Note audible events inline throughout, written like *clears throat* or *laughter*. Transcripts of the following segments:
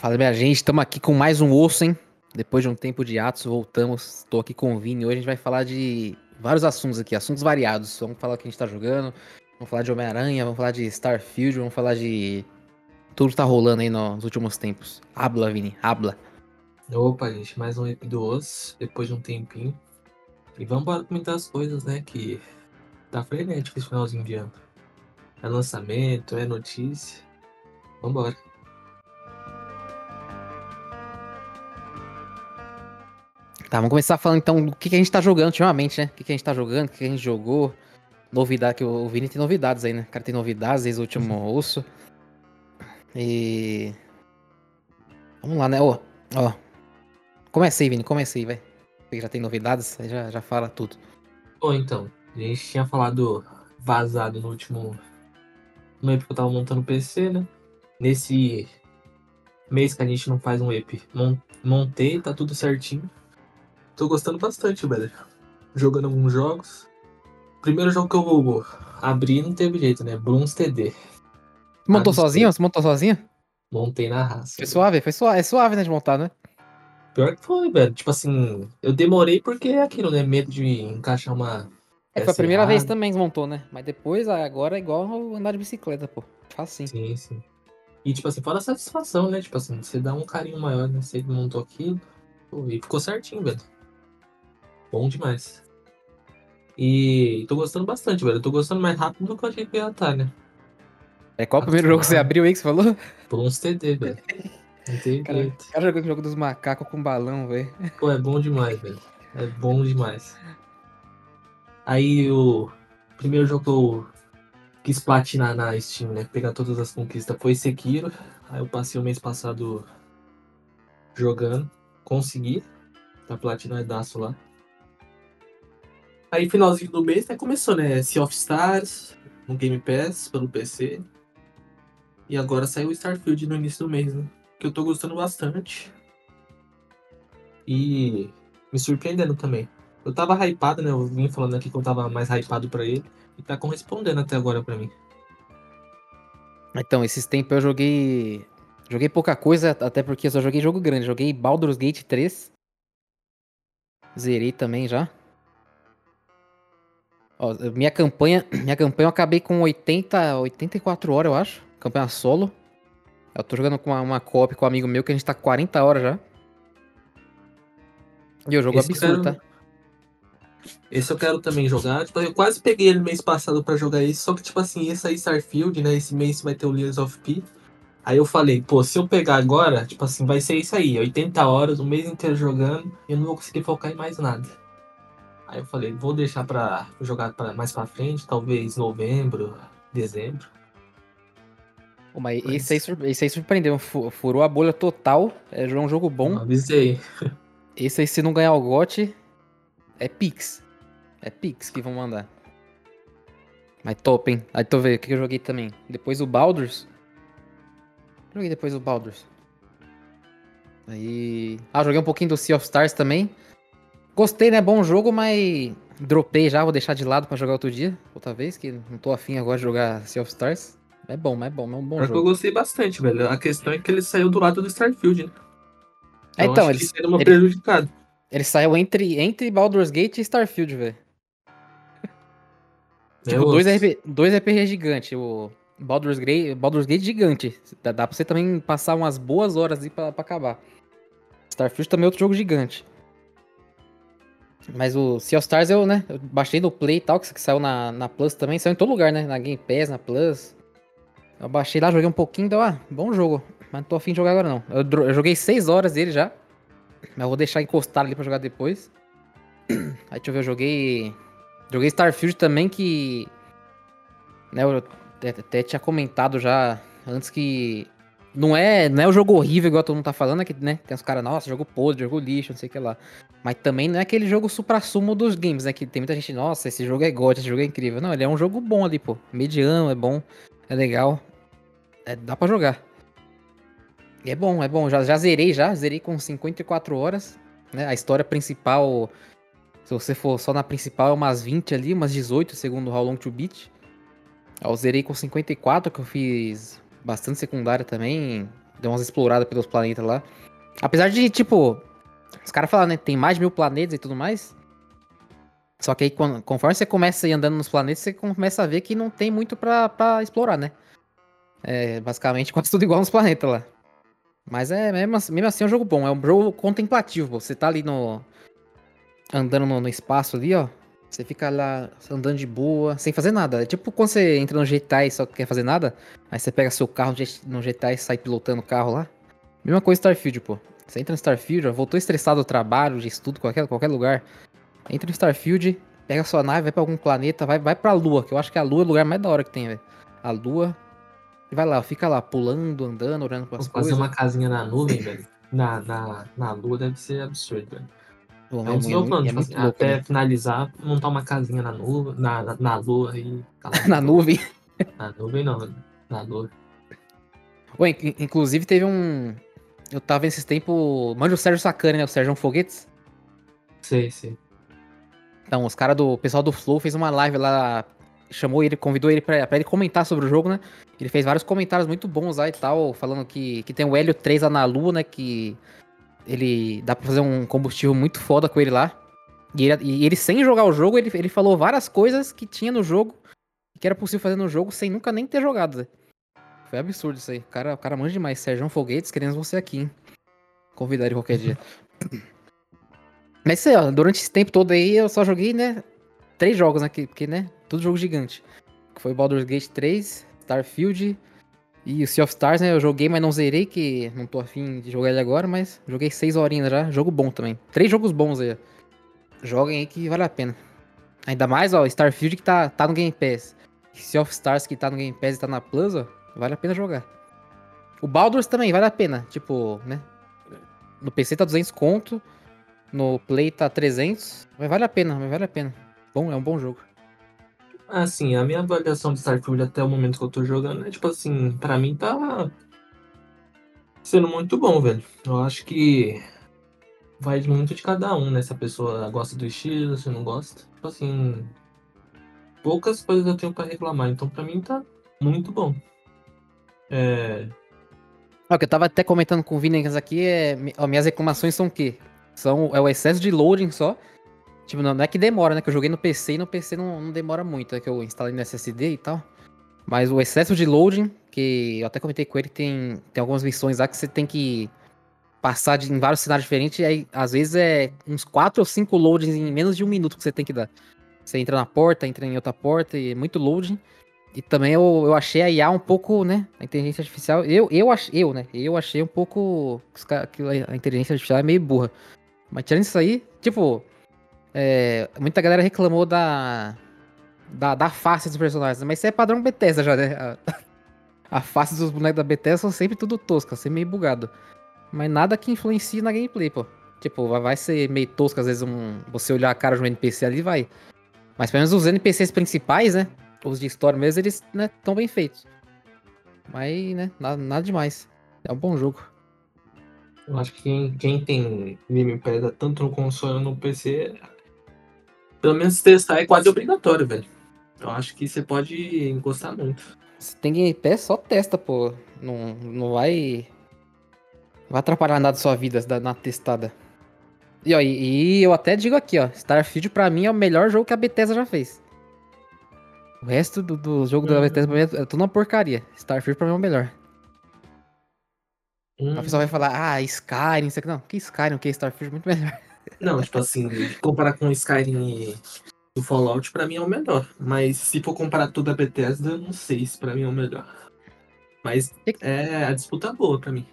Fala, minha gente, estamos aqui com mais um osso, hein? Depois de um tempo de atos, voltamos. Estou aqui com o Vini. Hoje a gente vai falar de vários assuntos aqui, assuntos variados. Vamos falar o que a gente tá jogando, vamos falar de Homem-Aranha, vamos falar de Starfield, vamos falar de tudo que tá rolando aí nos últimos tempos. Habla, Vini, habla. Opa, gente, mais um EP do Osso, depois de um tempinho. E vamos para comentar as coisas, né, que tá frenético esse finalzinho de ano. É lançamento, é notícia. Vambora. Tá, vamos começar falando então do que, que a gente tá jogando ultimamente, né? O que, que a gente tá jogando, o que, que a gente jogou. Novidade, que o Vini tem novidades aí, né? O cara tem novidades desde o último uhum. osso. E. Vamos lá, né? Ó, ó. Comecei, Vini, comecei, vai. Já tem novidades, aí já, já fala tudo. Bom, então. A gente tinha falado vazado no último. No EP que eu tava montando o PC, né? Nesse mês que a gente não faz um EP. Montei, tá tudo certinho. Tô gostando bastante, velho. Jogando alguns jogos. Primeiro jogo que eu abri não teve jeito, né? Bruns TD. Montou sozinho? Você montou sozinho? Montei na raça. Foi suave, foi suave. É suave, né, de montar, né? Pior que foi, velho. Tipo assim, eu demorei porque é aquilo, né? Medo de encaixar uma. É, foi a primeira vez também que montou, né? Mas depois, agora é igual andar de bicicleta, pô. Facinho. Sim, sim. E, tipo assim, fora a satisfação, né? Tipo assim, você dá um carinho maior, né? Você montou aquilo. Pô, e ficou certinho, velho. Bom demais. E tô gostando bastante, velho. Eu tô gostando mais rápido do que eu achei que ia estar, né? É qual o primeiro jogo que você abriu aí que você falou? Por uns TD, velho. *laughs* Tem cara, cara jogando o jogo dos macacos com balão, velho. Pô, é bom demais, velho. É bom demais. Aí o primeiro jogo que eu quis platinar na Steam, né? Pegar todas as conquistas foi Sekiro. Aí eu passei o mês passado jogando. Consegui. Tá platinadaço lá. Aí, finalzinho do mês, né, começou, né? Sea of Stars, no Game Pass, pelo PC. E agora saiu o Starfield no início do mês, né? Que eu tô gostando bastante. E me surpreendendo também. Eu tava hypado, né? Eu vim falando aqui que eu tava mais hypado pra ele. E tá correspondendo até agora pra mim. Então, esses tempos eu joguei. Joguei pouca coisa, até porque eu só joguei jogo grande. Joguei Baldur's Gate 3. Zerei também já. Ó, minha campanha, *clears throat* minha campanha eu acabei com 80, 84 horas, eu acho. Campanha solo. Eu tô jogando com uma, uma copy com um amigo meu que a gente tá 40 horas já. E o jogo Esse absurdo, quero... tá? Esse eu quero também jogar. Tipo, eu quase peguei ele mês passado para jogar esse, só que, tipo assim, esse aí Starfield, né? Esse mês vai ter o Layers of P. Aí eu falei, pô, se eu pegar agora, tipo assim, vai ser isso aí, 80 horas, o mês inteiro jogando, e eu não vou conseguir focar em mais nada. Aí eu falei, vou deixar pra jogar pra, mais pra frente, talvez novembro, dezembro. Pô, mas, mas... Esse, aí, esse aí surpreendeu, furou a bolha total, é um jogo bom. Eu avisei. Esse aí, se não ganhar o GOT, é Pix. É Pix que vão mandar. Mas top, hein? Aí tô vendo o que eu joguei também. Depois o Baldur's. Joguei depois o Baldur's. Aí. Ah, joguei um pouquinho do Sea of Stars também. Gostei, né? Bom jogo, mas dropei já, vou deixar de lado para jogar outro dia, outra vez, que não tô afim agora de jogar Sea of Stars. É bom, mas é bom, é um bom Porque jogo. Eu gostei bastante, velho. A questão é que ele saiu do lado do Starfield, né? É, então, então ele, ele, uma prejudicado. ele saiu entre, entre Baldur's Gate e Starfield, velho. É tipo, dois, RP, dois RPG gigantes. O Baldur's Gate, Baldur's Gate gigante. Dá, dá pra você também passar umas boas horas aí pra, pra acabar. Starfield também é outro jogo gigante. Mas o Sea of Stars eu, né, eu baixei no Play e tal, que saiu na, na Plus também, saiu em todo lugar, né, na Game Pass, na Plus. Eu baixei lá, joguei um pouquinho, deu, ah, bom jogo, mas não tô afim de jogar agora não. Eu, eu joguei 6 horas dele já, mas eu vou deixar encostado ali pra jogar depois. Aí deixa eu ver, eu joguei... Joguei Starfield também, que... Né, eu até tinha comentado já antes que não é, não é o jogo horrível igual todo mundo tá falando, é que, né? Tem os caras, nossa, jogo podre, jogo lixo, não sei o que lá. Mas também não é aquele jogo supra-sumo dos games, né? Que tem muita gente, nossa, esse jogo é god, esse jogo é incrível. Não, ele é um jogo bom ali, pô. Mediano, é bom, é legal. É, dá pra jogar. E é bom, é bom. Já, já zerei, já. Zerei com 54 horas. Né? A história principal, se você for só na principal, é umas 20 ali, umas 18, segundo How Long to Beat. Eu zerei com 54, que eu fiz bastante secundária também. deu umas exploradas pelos planetas lá. Apesar de, tipo, os caras falam, né? Tem mais de mil planetas e tudo mais. Só que aí, conforme você começa a ir andando nos planetas, você começa a ver que não tem muito pra, pra explorar, né? É basicamente *laughs* quase tudo igual nos planetas lá. Mas é mesmo, assim- mesmo assim é um jogo bom, é um jogo contemplativo. Você tá ali no. andando no, no espaço ali, ó. Você fica lá andando de boa, sem fazer nada. É tipo quando você entra no GTA e só quer fazer nada, aí você pega seu carro no GTA e sai pilotando o carro lá. Mesma coisa Starfield, pô. Você entra no Starfield, ó, voltou estressado do trabalho, de estudo, qualquer, qualquer lugar. Entra no Starfield, pega sua nave, vai pra algum planeta, vai, vai pra Lua, que eu acho que a Lua é o lugar mais da hora que tem, velho. A Lua. E vai lá, fica lá, pulando, andando, olhando pras Vou fazer coisas. uma casinha na nuvem, velho. Na, na, na lua deve ser absurdo, velho. Pô, É um dos é muito- tipo assim, louco, até né? finalizar, montar uma casinha na lua, na, na, na lua e. *laughs* Na nuvem. *laughs* Na nuvem não. Na lua. Ué, in- inclusive teve um. Eu tava esses tempos. Manja o Sérgio Sacani, né? O Sérgio Foguetes. Sei, sei. Então, os caras do o pessoal do Flow fez uma live lá, chamou ele, convidou ele pra, pra ele comentar sobre o jogo, né? Ele fez vários comentários muito bons lá e tal, falando que, que tem o Hélio 3 lá na Lua, né? Que ele dá pra fazer um combustível muito foda com ele lá. E ele, e ele sem jogar o jogo, ele, ele falou várias coisas que tinha no jogo, que era possível fazer no jogo sem nunca nem ter jogado. Foi absurdo isso aí. O cara, o cara manja demais. Sérgio Foguetes, queremos você aqui, hein? Convidar ele qualquer dia. *laughs* Mas sei lá, durante esse tempo todo aí eu só joguei, né? Três jogos aqui, porque, né? Tudo jogo gigante. Foi Baldur's Gate 3, Starfield e o Sea of Stars, né? Eu joguei, mas não zerei, que não tô afim de jogar ele agora, mas joguei seis horinhas já. Jogo bom também. Três jogos bons aí. Joguem aí que vale a pena. Ainda mais, ó, Starfield que tá, tá no Game Pass. Sea of Stars que tá no Game Pass e tá na Plus, ó. Vale a pena jogar. O Baldur's também vale a pena. Tipo, né? No PC tá 200 conto. No Play tá 300. Mas vale a pena, mas vale a pena. Bom, é um bom jogo. Assim, a minha avaliação de Starfield até o momento que eu tô jogando é tipo assim, pra mim tá sendo muito bom, velho. Eu acho que vai muito de cada um, né? Se a pessoa gosta do estilo, se não gosta. Tipo assim, poucas coisas eu tenho pra reclamar, então pra mim tá muito bom. É, o que eu tava até comentando com o Vinegas aqui é. Ó, minhas reclamações são o quê? São, é o excesso de loading só. Tipo, não, não é que demora, né? Que eu joguei no PC e no PC não, não demora muito, é que eu instalei no SSD e tal. Mas o excesso de loading, que eu até comentei com ele, tem, tem algumas missões lá que você tem que passar de, em vários cenários diferentes, e aí às vezes é uns 4 ou 5 loadings em menos de um minuto que você tem que dar. Você entra na porta, entra em outra porta, e é muito loading. E também eu, eu achei a IA um pouco, né? A inteligência artificial. Eu, eu, ach, eu né? Eu achei um pouco. que A inteligência artificial é meio burra. Mas tirando isso aí, tipo. É, muita galera reclamou da, da. Da face dos personagens. Mas isso é padrão Bethesda já, né? A, *laughs* a face dos bonecos da Bethesda são sempre tudo tosca, sempre meio bugado. Mas nada que influencie na gameplay, pô. Tipo, vai- ser meio tosco às vezes um, você olhar a cara de um NPC ali vai. Mas pelo menos os NPCs principais, né? Os de história mesmo, eles, né, tão bem feitos. Mas, né, nada, nada demais. É um bom jogo. eu acho que quem, quem tem Game Pass tanto no console ou no PC, pelo menos testar é quase obrigatório, velho. Eu acho que você pode encostar muito. Se tem Game Pass, só testa, pô. Não, não vai. Não vai atrapalhar nada da sua vida da- na testada. E, ó, e, e eu até digo aqui, ó. Starfield pra mim é o melhor jogo que a Bethesda já fez. O resto do, do jogo da Uhum. Bethesda pra mim é tudo uma porcaria. Starfield pra mim é o melhor. Hum, A pessoa vai falar, ah, Skyrim, isso aqui. Não, que Skyrim, que Starfield é muito melhor. Não, tipo assim, comparar com o Skyrim e o Fallout, pra mim é o melhor. Mas se for comparar tudo a Bethesda, eu não sei se pra mim é o melhor. Mas Que- é a disputa boa pra mim.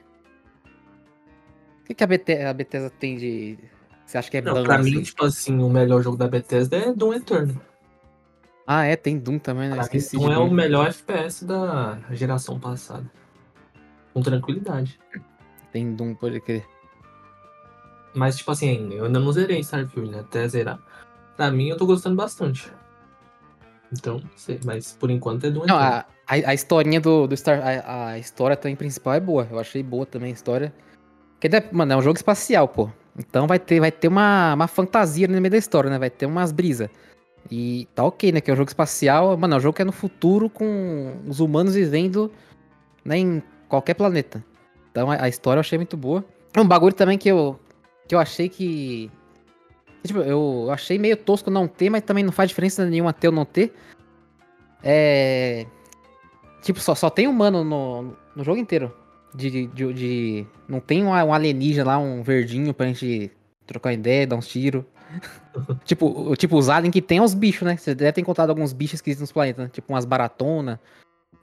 O que, que a, Bete- a Bethesda tem de. Você acha que é Não, bom? pra assim? mim, tipo assim, o melhor jogo da Bethesda é Doom Eternal. Ah, é, tem Doom também, né? Pra Esqueci. Doom é o melhor FPS da geração passada. Com tranquilidade. Tem Doom, pode crer. Mas, tipo assim, eu ainda não zerei Starfield, né? Até zerar. Pra mim, eu tô gostando bastante. Então, não sei. Mas, por enquanto, é Doom Não, a, a, a historinha do, do Star. A, a história também principal é boa. Eu achei boa também a história. Porque, mano, é um jogo espacial, pô. Então vai ter, vai ter uma, uma fantasia no meio da história, né? Vai ter umas brisas. E tá ok, né? Que é um jogo espacial. Mano, é um jogo que é no futuro com os humanos vivendo né, em qualquer planeta. Então a, a história eu achei muito boa. Um bagulho também que eu, que eu achei que. Tipo, eu achei meio tosco não ter, mas também não faz diferença nenhuma ter ou não ter. É. Tipo, só, só tem humano no, no jogo inteiro. De, de, de, Não tem um, um alienígena lá, um verdinho pra gente trocar ideia, dar uns tiros. *laughs* tipo, tipo, os aliens que tem os bichos, né? Você deve ter encontrado alguns bichos esquisitos nos planetas, né? Tipo umas baratonas,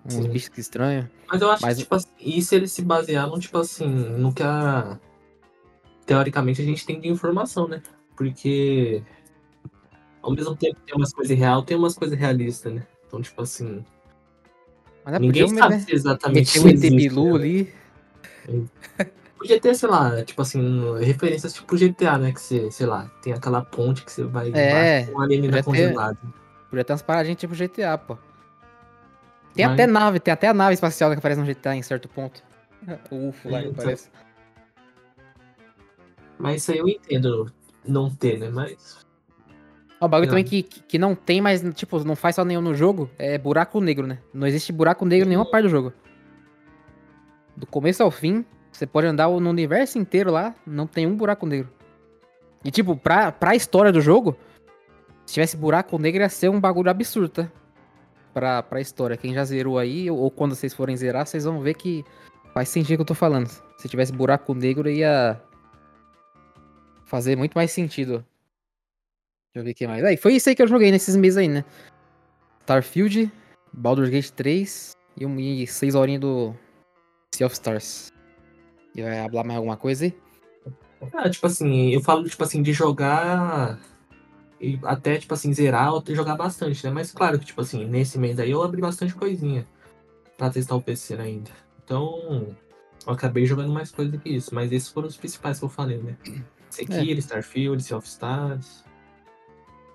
uns Sim. bichos estranhos. Mas eu acho Mas... que, tipo assim, isso eles se basearam, tipo assim, no que a. Teoricamente a gente tem de informação, né? Porque. Ao mesmo tempo que tem umas coisas real, tem umas coisas realistas, né? Então, tipo assim. Mas é Ninguém sabe né? exatamente. O ET Bilu ali. Podia ter, sei lá, tipo assim, referências tipo GTA, né? Que você, sei lá, tem aquela ponte que você vai é, com um alienígena congelado. Podia ter umas paradinhas tipo GTA, pô. Tem Mas... até nave, tem até a nave espacial que aparece no GTA em certo ponto. O *laughs* UFO lá que então. Mas isso aí eu entendo não ter, né? Mas. O bagulho não. também que, que não tem, mas, tipo, não faz só nenhum no jogo, é buraco negro, né? Não existe buraco negro em nenhuma parte do jogo. Do começo ao fim, você pode andar no universo inteiro lá, não tem um buraco negro. E tipo, pra, pra história do jogo, se tivesse buraco negro ia ser um bagulho absurdo, tá? Pra, pra história. Quem já zerou aí, ou, ou quando vocês forem zerar, vocês vão ver que faz sentido o que eu tô falando. Se tivesse buraco negro, ia fazer muito mais sentido. Deixa eu ver o que mais. Aí, foi isso aí que eu joguei nesses meses aí, né? Starfield, Baldur's Gate 3 e, um, e 6 horinhas do Sea of Stars. E vai falar mais alguma coisa aí? Ah, tipo assim, eu falo, tipo assim, de jogar e até, tipo assim, zerar ou jogar bastante, né? Mas claro que, tipo assim, nesse mês aí eu abri bastante coisinha pra testar o PC ainda. Então, eu acabei jogando mais coisa que isso. Mas esses foram os principais que eu falei, né? Sekiro, é. Starfield, Sea of Stars.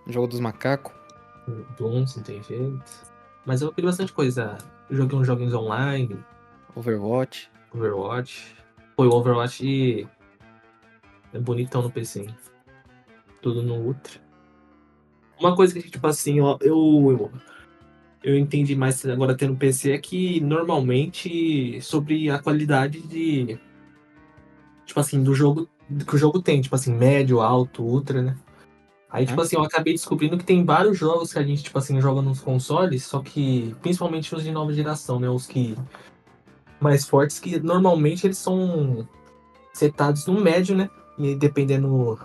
Jogo dos macacos. Doom, se tem jeito. Mas eu abri bastante coisa. Eu joguei uns joguinhos online. Overwatch. Overwatch. Foi o Overwatch é bonitão no PC. Hein? Tudo no Ultra. Uma coisa que, tipo assim, ó, eu, eu, eu entendi mais agora tendo PC é que normalmente sobre a qualidade de. Tipo assim, do jogo. Que o jogo tem, tipo assim, médio, alto, ultra, né? Aí, tipo assim, eu acabei descobrindo que tem vários jogos que a gente, tipo assim, joga nos consoles, só que principalmente os de nova geração, né? Os que mais fortes que normalmente eles são setados no médio, né? E dependendo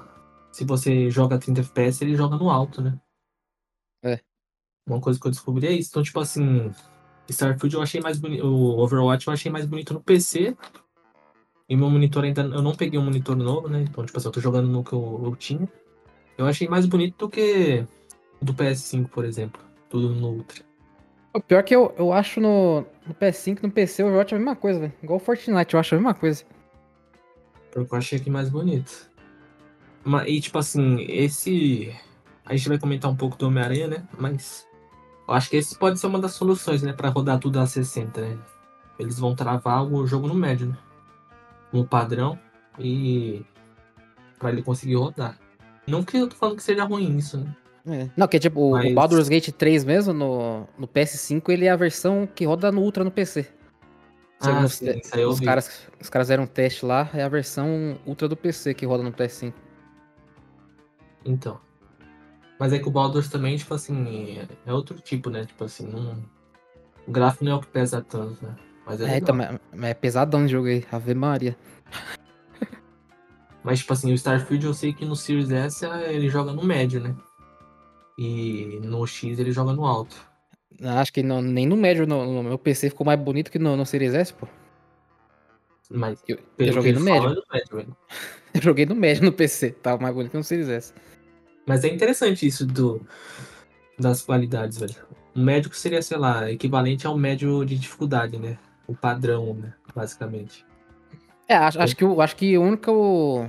se você joga 30 FPS, ele joga no alto, né? É. Uma coisa que eu descobri é isso. Então, tipo assim, Starfield eu achei mais bonito. O Overwatch eu achei mais bonito no PC. E meu monitor ainda. Eu não peguei um monitor novo, né? Então, tipo assim, eu tô jogando no que eu, eu tinha. Eu achei mais bonito do que do PS5, por exemplo. Tudo no Ultra. O pior que eu, eu acho no, no PS5 no PC o Overwatch é a mesma coisa, velho. Igual o Fortnite, eu acho a mesma coisa. Eu achei aqui mais bonito. Mas, e tipo assim, esse. A gente vai comentar um pouco do Homem-Aranha, né? Mas. Eu acho que esse pode ser uma das soluções, né? Pra rodar tudo a 60, né? Eles vão travar o jogo no médio, né? No padrão. E. Pra ele conseguir rodar. Não que eu tô falando que seja ruim isso, né? É. Não, que é tipo, Mas... o Baldur's Gate 3 mesmo, no, no PS5, ele é a versão que roda no Ultra no PC. Ah, sim, os, caras, os caras fizeram um teste lá, é a versão Ultra do PC que roda no PS5. Então. Mas é que o Baldur's também, tipo assim, é outro tipo, né? Tipo assim, não... o gráfico não é o que pesa tanto, né? Mas é, é, então, é pesadão de jogo aí, Ave Maria. *laughs* Mas, tipo assim, o Starfield eu sei que no Series S ele joga no médio, né? E no X ele joga no alto. Acho que não, nem no médio, no, no, meu PC ficou mais bonito que no, no Series S, pô. Mas eu, eu joguei no médio. É no médio *laughs* eu joguei no médio no PC, tava mais bonito que no Series S. Mas é interessante isso do das qualidades, velho. O médio seria, sei lá, equivalente ao médio de dificuldade, né? O padrão, né? Basicamente. É, acho, acho que, acho que o único.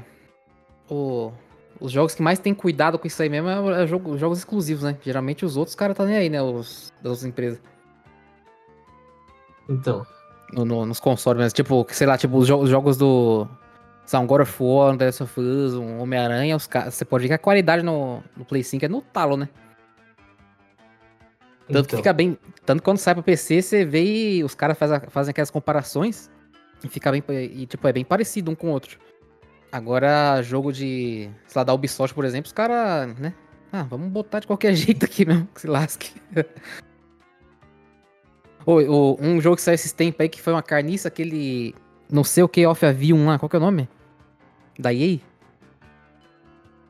O, os jogos que mais tem cuidado com isso aí mesmo é, é jogo, jogos exclusivos, né? Geralmente os outros caras tá nem aí, né? Os, das outras empresas. Então. No, no, nos consoles mesmo. Tipo, sei lá, tipo, os, jo os jogos do. São God of War, The Last of Us, um Homem-Aranha, você pode ver que a qualidade no, no Play 5 é no talo, né? Tanto então. que fica bem. Tanto quando sai pra PC, você vê e os caras faz, fazem aquelas comparações. E fica bem. E, tipo, é bem parecido um com o outro. Agora, jogo de. Sei lá, da Ubisoft, por exemplo, os caras, né? Ah, vamos botar de qualquer *laughs* jeito aqui mesmo, que se lasque. *laughs* um jogo que saiu esses tempos aí que foi uma carniça, aquele. Não sei o que, Off a V1 lá, qual que é o nome? Da EA?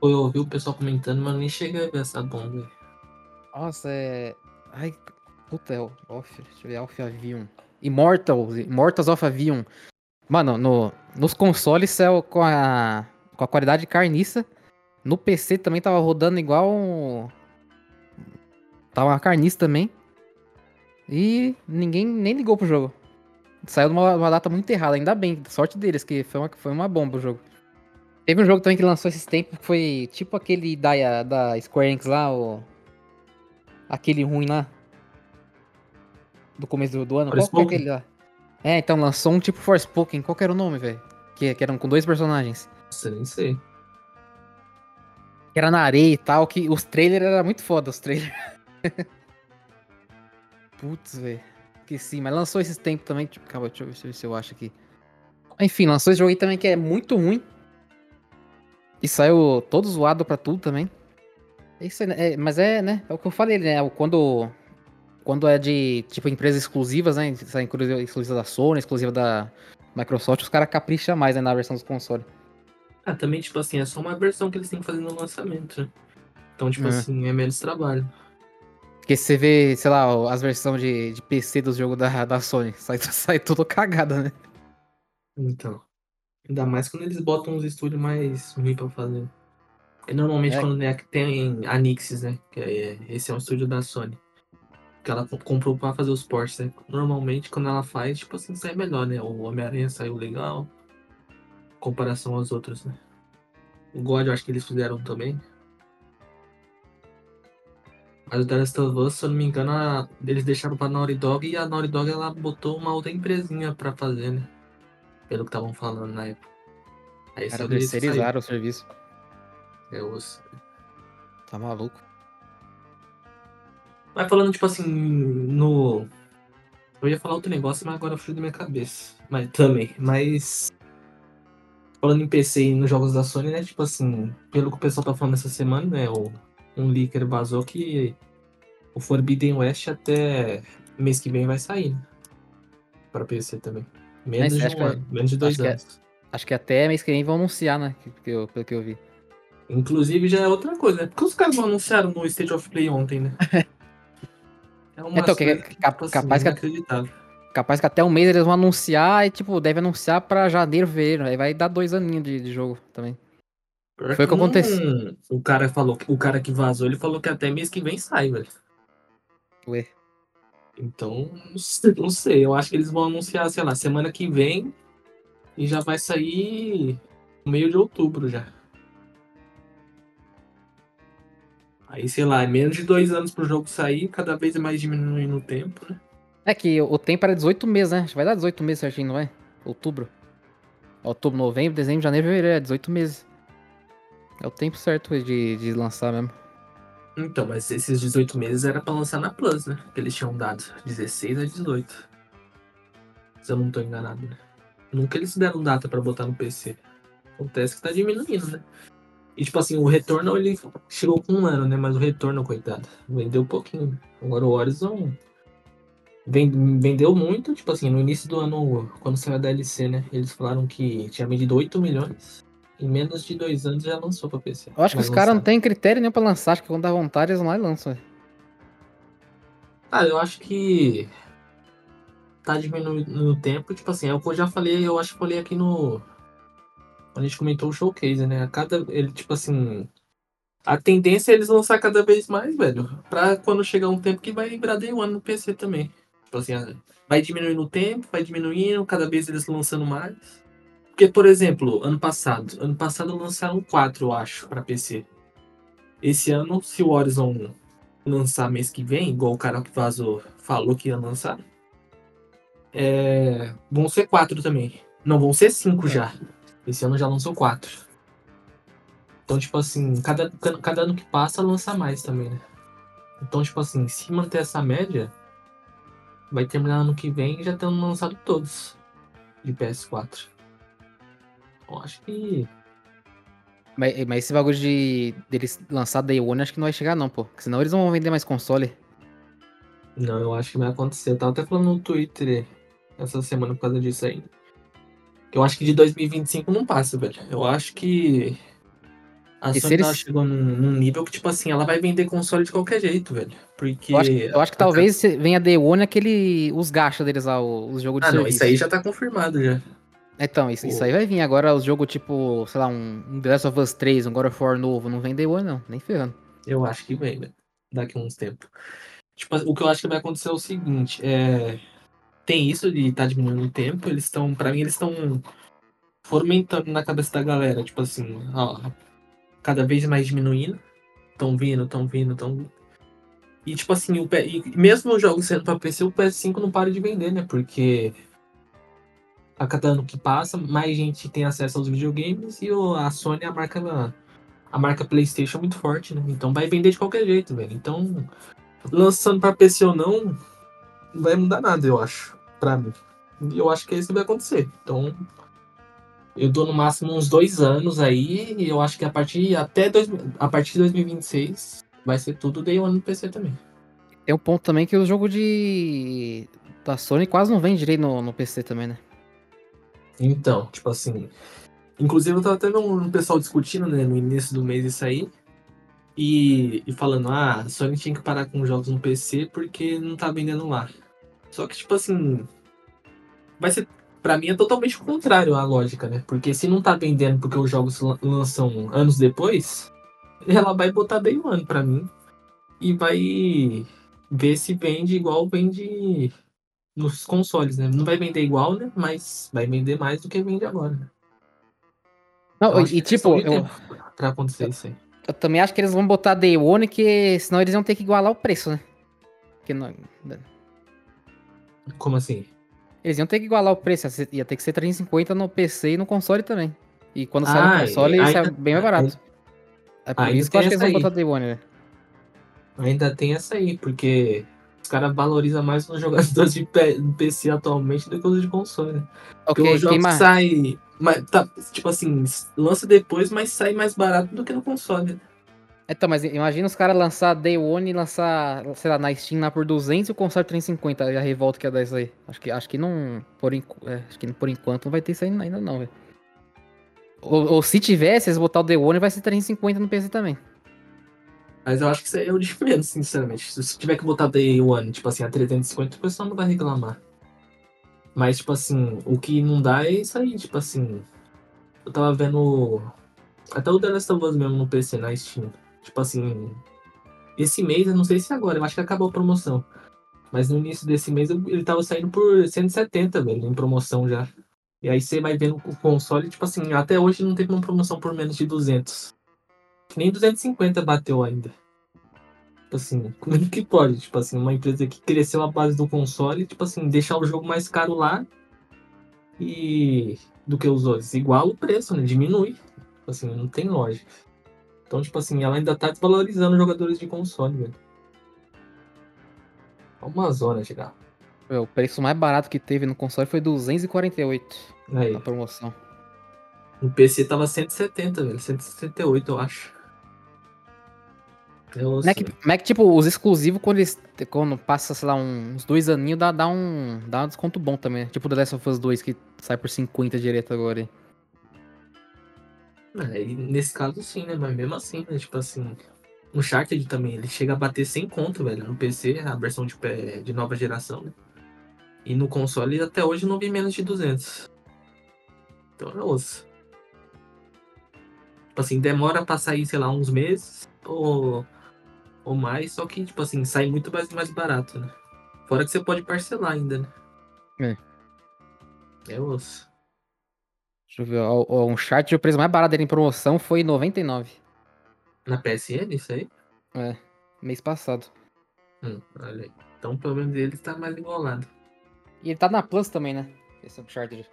Eu ouvi o pessoal comentando, mas nem cheguei a ver essa bomba. Nossa, é. Ai, puta, é off. Deixa eu ver, Off Avion. Immortals, Immortals of Avion. Mano, no, nos consoles saiu com a, com a qualidade de carniça. No PC também tava rodando igual. Tava uma carniça também. E ninguém nem ligou pro jogo. Saiu numa, numa data muito errada, ainda bem. Sorte deles, que foi uma, foi uma bomba o jogo. Teve um jogo também que lançou esses tempos que foi tipo aquele da, da Square Enix lá, o. Aquele ruim lá. Do começo do, do ano. Qual que é aquele lá? É, então lançou um tipo Forspoken. Qual que era o nome, velho? Que, que eram com dois personagens. Você nem sei. Que era na areia e tal, que os trailers eram muito foda, os trailers. *laughs* Putz, velho. Esqueci, mas lançou esses tempos também. Tipo, calma, deixa eu ver se eu acho aqui. Enfim, lançou esse jogo aí também que é muito ruim. E saiu todo zoado pra tudo também. Isso né? É, mas é, né? É o que eu falei, né? Quando, quando é de, tipo, empresas exclusivas, né? Exclusiva da Sony, exclusiva da Microsoft, os caras capricham mais né, na versão dos consoles. Ah, também, tipo assim, é só uma versão que eles têm que fazer no lançamento? Então, tipo é. assim, é menos trabalho. Porque você vê, sei lá, as versões de, de PC dos jogos da, da Sony, *laughs* sai, sai tudo cagada, né? Então. Ainda mais quando eles botam uns estúdios mais ruins pra fazer. Porque normalmente é. quando né, tem a Nixis, né? Que é, esse é um estúdio da Sony. Que ela comprou pra fazer os ports, né? Normalmente quando ela faz, tipo assim, sai melhor, né? O Homem-Aranha saiu legal. Em comparação aos outros, né? O God eu acho que eles fizeram também. Mas o The Last of Us, se eu não me engano, a, eles deixaram pra Naughty Dog e a Naughty Dog ela botou uma outra empresinha pra fazer, né? Pelo que estavam falando na época. Aí Cara, terceirizaram o serviço. É osso. Tá maluco. Mas falando, tipo assim, no. Eu ia falar outro negócio, mas agora fui da minha cabeça. Mas também. Mas. Falando em PC e nos jogos da Sony, né? Tipo assim, pelo que o pessoal tá falando essa semana, né? O, um leaker vazou que o Forbidden West até mês que vem vai sair. Né? Pra PC também. Menos, de, um ano, menos de dois acho anos. Que, acho que até mês que vem vão anunciar, né? Pelo que eu vi. Inclusive já é outra coisa, né? Porque os caras não anunciaram no State of Play ontem, né? *laughs* é uma então, que, é cap, tipo assim, capaz, que, capaz que até um mês eles vão anunciar e, tipo, deve anunciar pra janeiro, fevereiro. Aí vai dar dois aninhos de, de jogo também. Foi o que aconteceu. O cara falou, o cara que vazou, ele falou que até mês que vem sai, velho. Ué. Então, não sei, eu acho que eles vão anunciar, sei lá, semana que vem e já vai sair no meio de outubro já. Aí, sei lá, é menos de dois anos pro jogo sair, cada vez é mais diminuindo o tempo, né? É que o tempo era 18 meses, né? Acho que vai dar 18 meses certinho, não é? Outubro. Outubro, novembro, dezembro, janeiro, fevereiro, é 18 meses. É o tempo certo de, de lançar mesmo. Então, mas esses 18 meses era pra lançar na Plus, né? Que eles tinham dado 16 a 18. Se eu não tô enganado, né? Nunca eles deram data pra botar no PC. Acontece que tá diminuindo, né? E tipo assim, o retorno ele chegou com um ano, né? Mas o retorno, coitado, vendeu um pouquinho. Agora o Horizon vendeu muito, tipo assim, no início do ano, quando saiu a DLC, né? Eles falaram que tinha vendido 8 milhões. Em menos de dois anos já lançou pra PC. Eu acho que os caras não tem critério nenhum pra lançar, acho que quando dá vontade eles vão lá e lançam. Ah, eu acho que tá diminuindo o tempo, tipo assim, é o que eu já falei, eu acho que falei aqui no. A gente comentou o showcase, né? A cada. Ele, tipo assim. A tendência é eles lançar cada vez mais, velho. Pra quando chegar um tempo que vai lembrar Day One no PC também. Tipo assim, vai diminuindo o tempo, vai diminuindo, cada vez eles lançando mais. Porque, por exemplo, ano passado. Ano passado lançaram 4, eu acho, para PC. Esse ano, se o Horizon lançar mês que vem, igual o cara que vazou falou que ia lançar, é... vão ser 4 também. Não, vão ser 5 já. Esse ano já lançou 4. Então, tipo assim, cada, cada ano que passa lança mais também, né? Então, tipo assim, se manter essa média, vai terminar ano que vem já tendo lançado todos. de PS4. Eu acho que. Mas, mas esse bagulho de deles lançar Day One, acho que não vai chegar, não, pô. Porque senão eles não vão vender mais console. Não, eu acho que vai acontecer. Eu tava até falando no Twitter essa semana por causa disso aí. Eu acho que de 2025 não passa, velho. Eu acho que. A E Sony eles- tá chegou num, num nível que, tipo assim, ela vai vender console de qualquer jeito, velho. Porque. Eu acho, que- eu acho que talvez se- venha Day One aquele. os gastos deles lá, os jogos de Ah, não, serviço. isso aí já tá confirmado já. Então, isso, isso aí vai vir. Agora os jogos tipo, sei lá, um, um The Last of Us 3, um God of War novo, não vem Day One, não. Nem ferrando. Eu acho que vem, velho. Daqui a uns tempos. Tipo, o que eu acho que vai acontecer é o seguinte, é... Tem isso de tá diminuindo o tempo, eles estão, pra mim, eles estão fomentando na cabeça da galera, tipo assim, ó, cada vez mais diminuindo, tão vindo, tão vindo, tão... E tipo assim, o P... mesmo os jogos sendo pra PC, o PS5 não para de vender, né? Porque a cada ano que passa, mais gente tem acesso aos videogames e o- a Sony é a marca a marca PlayStation é muito forte, né? Então vai vender de qualquer jeito, velho. Então, lançando pra PC ou não, não vai mudar nada, eu acho, pra mim. E eu acho que é isso que vai acontecer. Então, eu dou no máximo uns dois anos aí, e eu acho que a partir até dois, a partir de 2026 vai ser tudo Day One no PC também. Tem um ponto também que o jogo de. da Sony quase não vem direito no, no PC também, né? Então, tipo assim. Inclusive, eu tava até vendo um pessoal discutindo, né, no início do mês isso aí. E, e falando, ah, a Sony tinha que parar com jogos no PC porque não tá vendendo lá. Só que, tipo assim. Vai ser. Pra mim é totalmente o contrário a lógica, né? Porque se não tá vendendo porque os jogos lan- lançam anos depois, ela vai botar Day One pra mim. E vai ver se vende igual vende nos consoles, né? Não vai vender igual, né? Mas vai vender mais do que vende agora. né? Não, e tipo, eu, pra acontecer isso aí. eu também acho que eles vão botar Day One, que senão eles iam ter que igualar o preço, né? Porque não, Como assim? eles iam ter que igualar o preço, ia ter que ser 350 no PC e no console também. E quando sai Ah, no console, isso é bem mais barato. É por isso que eu acho que eles vão botar Day One, né? Ainda tem essa aí, porque os caras valorizam mais os *laughs* jogadores de PC atualmente do que os de console, né? Porque Ok, os jogos queima... saem. Mas, tá, tipo assim, lança depois, mas sai mais barato do que no console. Então, mas imagina os caras lançar Day One e lançar, sei lá, na Steam lá por 200 e o console 350, e a revolta que é dessa aí. Acho que, acho que não, por, é, acho que por enquanto não vai ter isso ainda não, velho. Ou, ou se tivesse, eles botar o Day One vai ser 350 no PC também. Mas eu acho que isso é o de menos, sinceramente. Se tiver que botar Day One, tipo assim, a 350, o pessoal não vai reclamar. Mas, tipo assim, o que não dá é isso aí, tipo assim. Eu tava vendo. Até o The Last of Us mesmo no PC, na Steam. Tipo assim. Esse mês, eu não sei se agora, eu acho que acabou a promoção. Mas no início desse mês ele tava saindo por 170, velho, em promoção já. E aí você vai vendo o console, tipo assim, até hoje não teve uma promoção por menos de 200. Nem 250 bateu ainda. Tipo assim, *laughs* como é que pode? Tipo assim, uma empresa que cresceu a base do console, tipo assim, deixar o jogo mais caro lá e do que os outros. Igual o preço, né? Diminui. Tipo assim, não tem lógica. Então, tipo assim, ela ainda tá desvalorizando jogadores de console, velho. É Uma zona chegar. Meu, O preço mais barato que teve no console foi 248 Aí, na promoção. no PC tava 170, velho. 168, eu acho. Eu, Não é que, não é que, tipo, os exclusivos, quando eles. Quando passa, sei lá, uns dois aninhos, dá, dá, um, dá um desconto bom também. Tipo o The Last of Us 2, que sai por 50 direto agora. hein? Aí, nesse caso sim, né? Mas mesmo assim, né? Tipo assim. O Uncharted também, ele chega a bater 100 conto, velho. No PC, a versão de, pé- de nova geração, né? E no console até hoje não vi menos de 200. Então é osso. Tipo assim, demora pra sair, sei lá, uns meses ou, ou mais, só que, tipo assim, sai muito mais, mais barato, né? Fora que você pode parcelar ainda, né? É osso. Deixa eu ver, ó, um chart o preço mais barato dele em promoção foi 99. Na PSN, isso aí? É, mês passado. Hum, olha aí. Então pelo menos ele tá mais enrolado. E ele tá na Plus também, né? Esse Uncharted.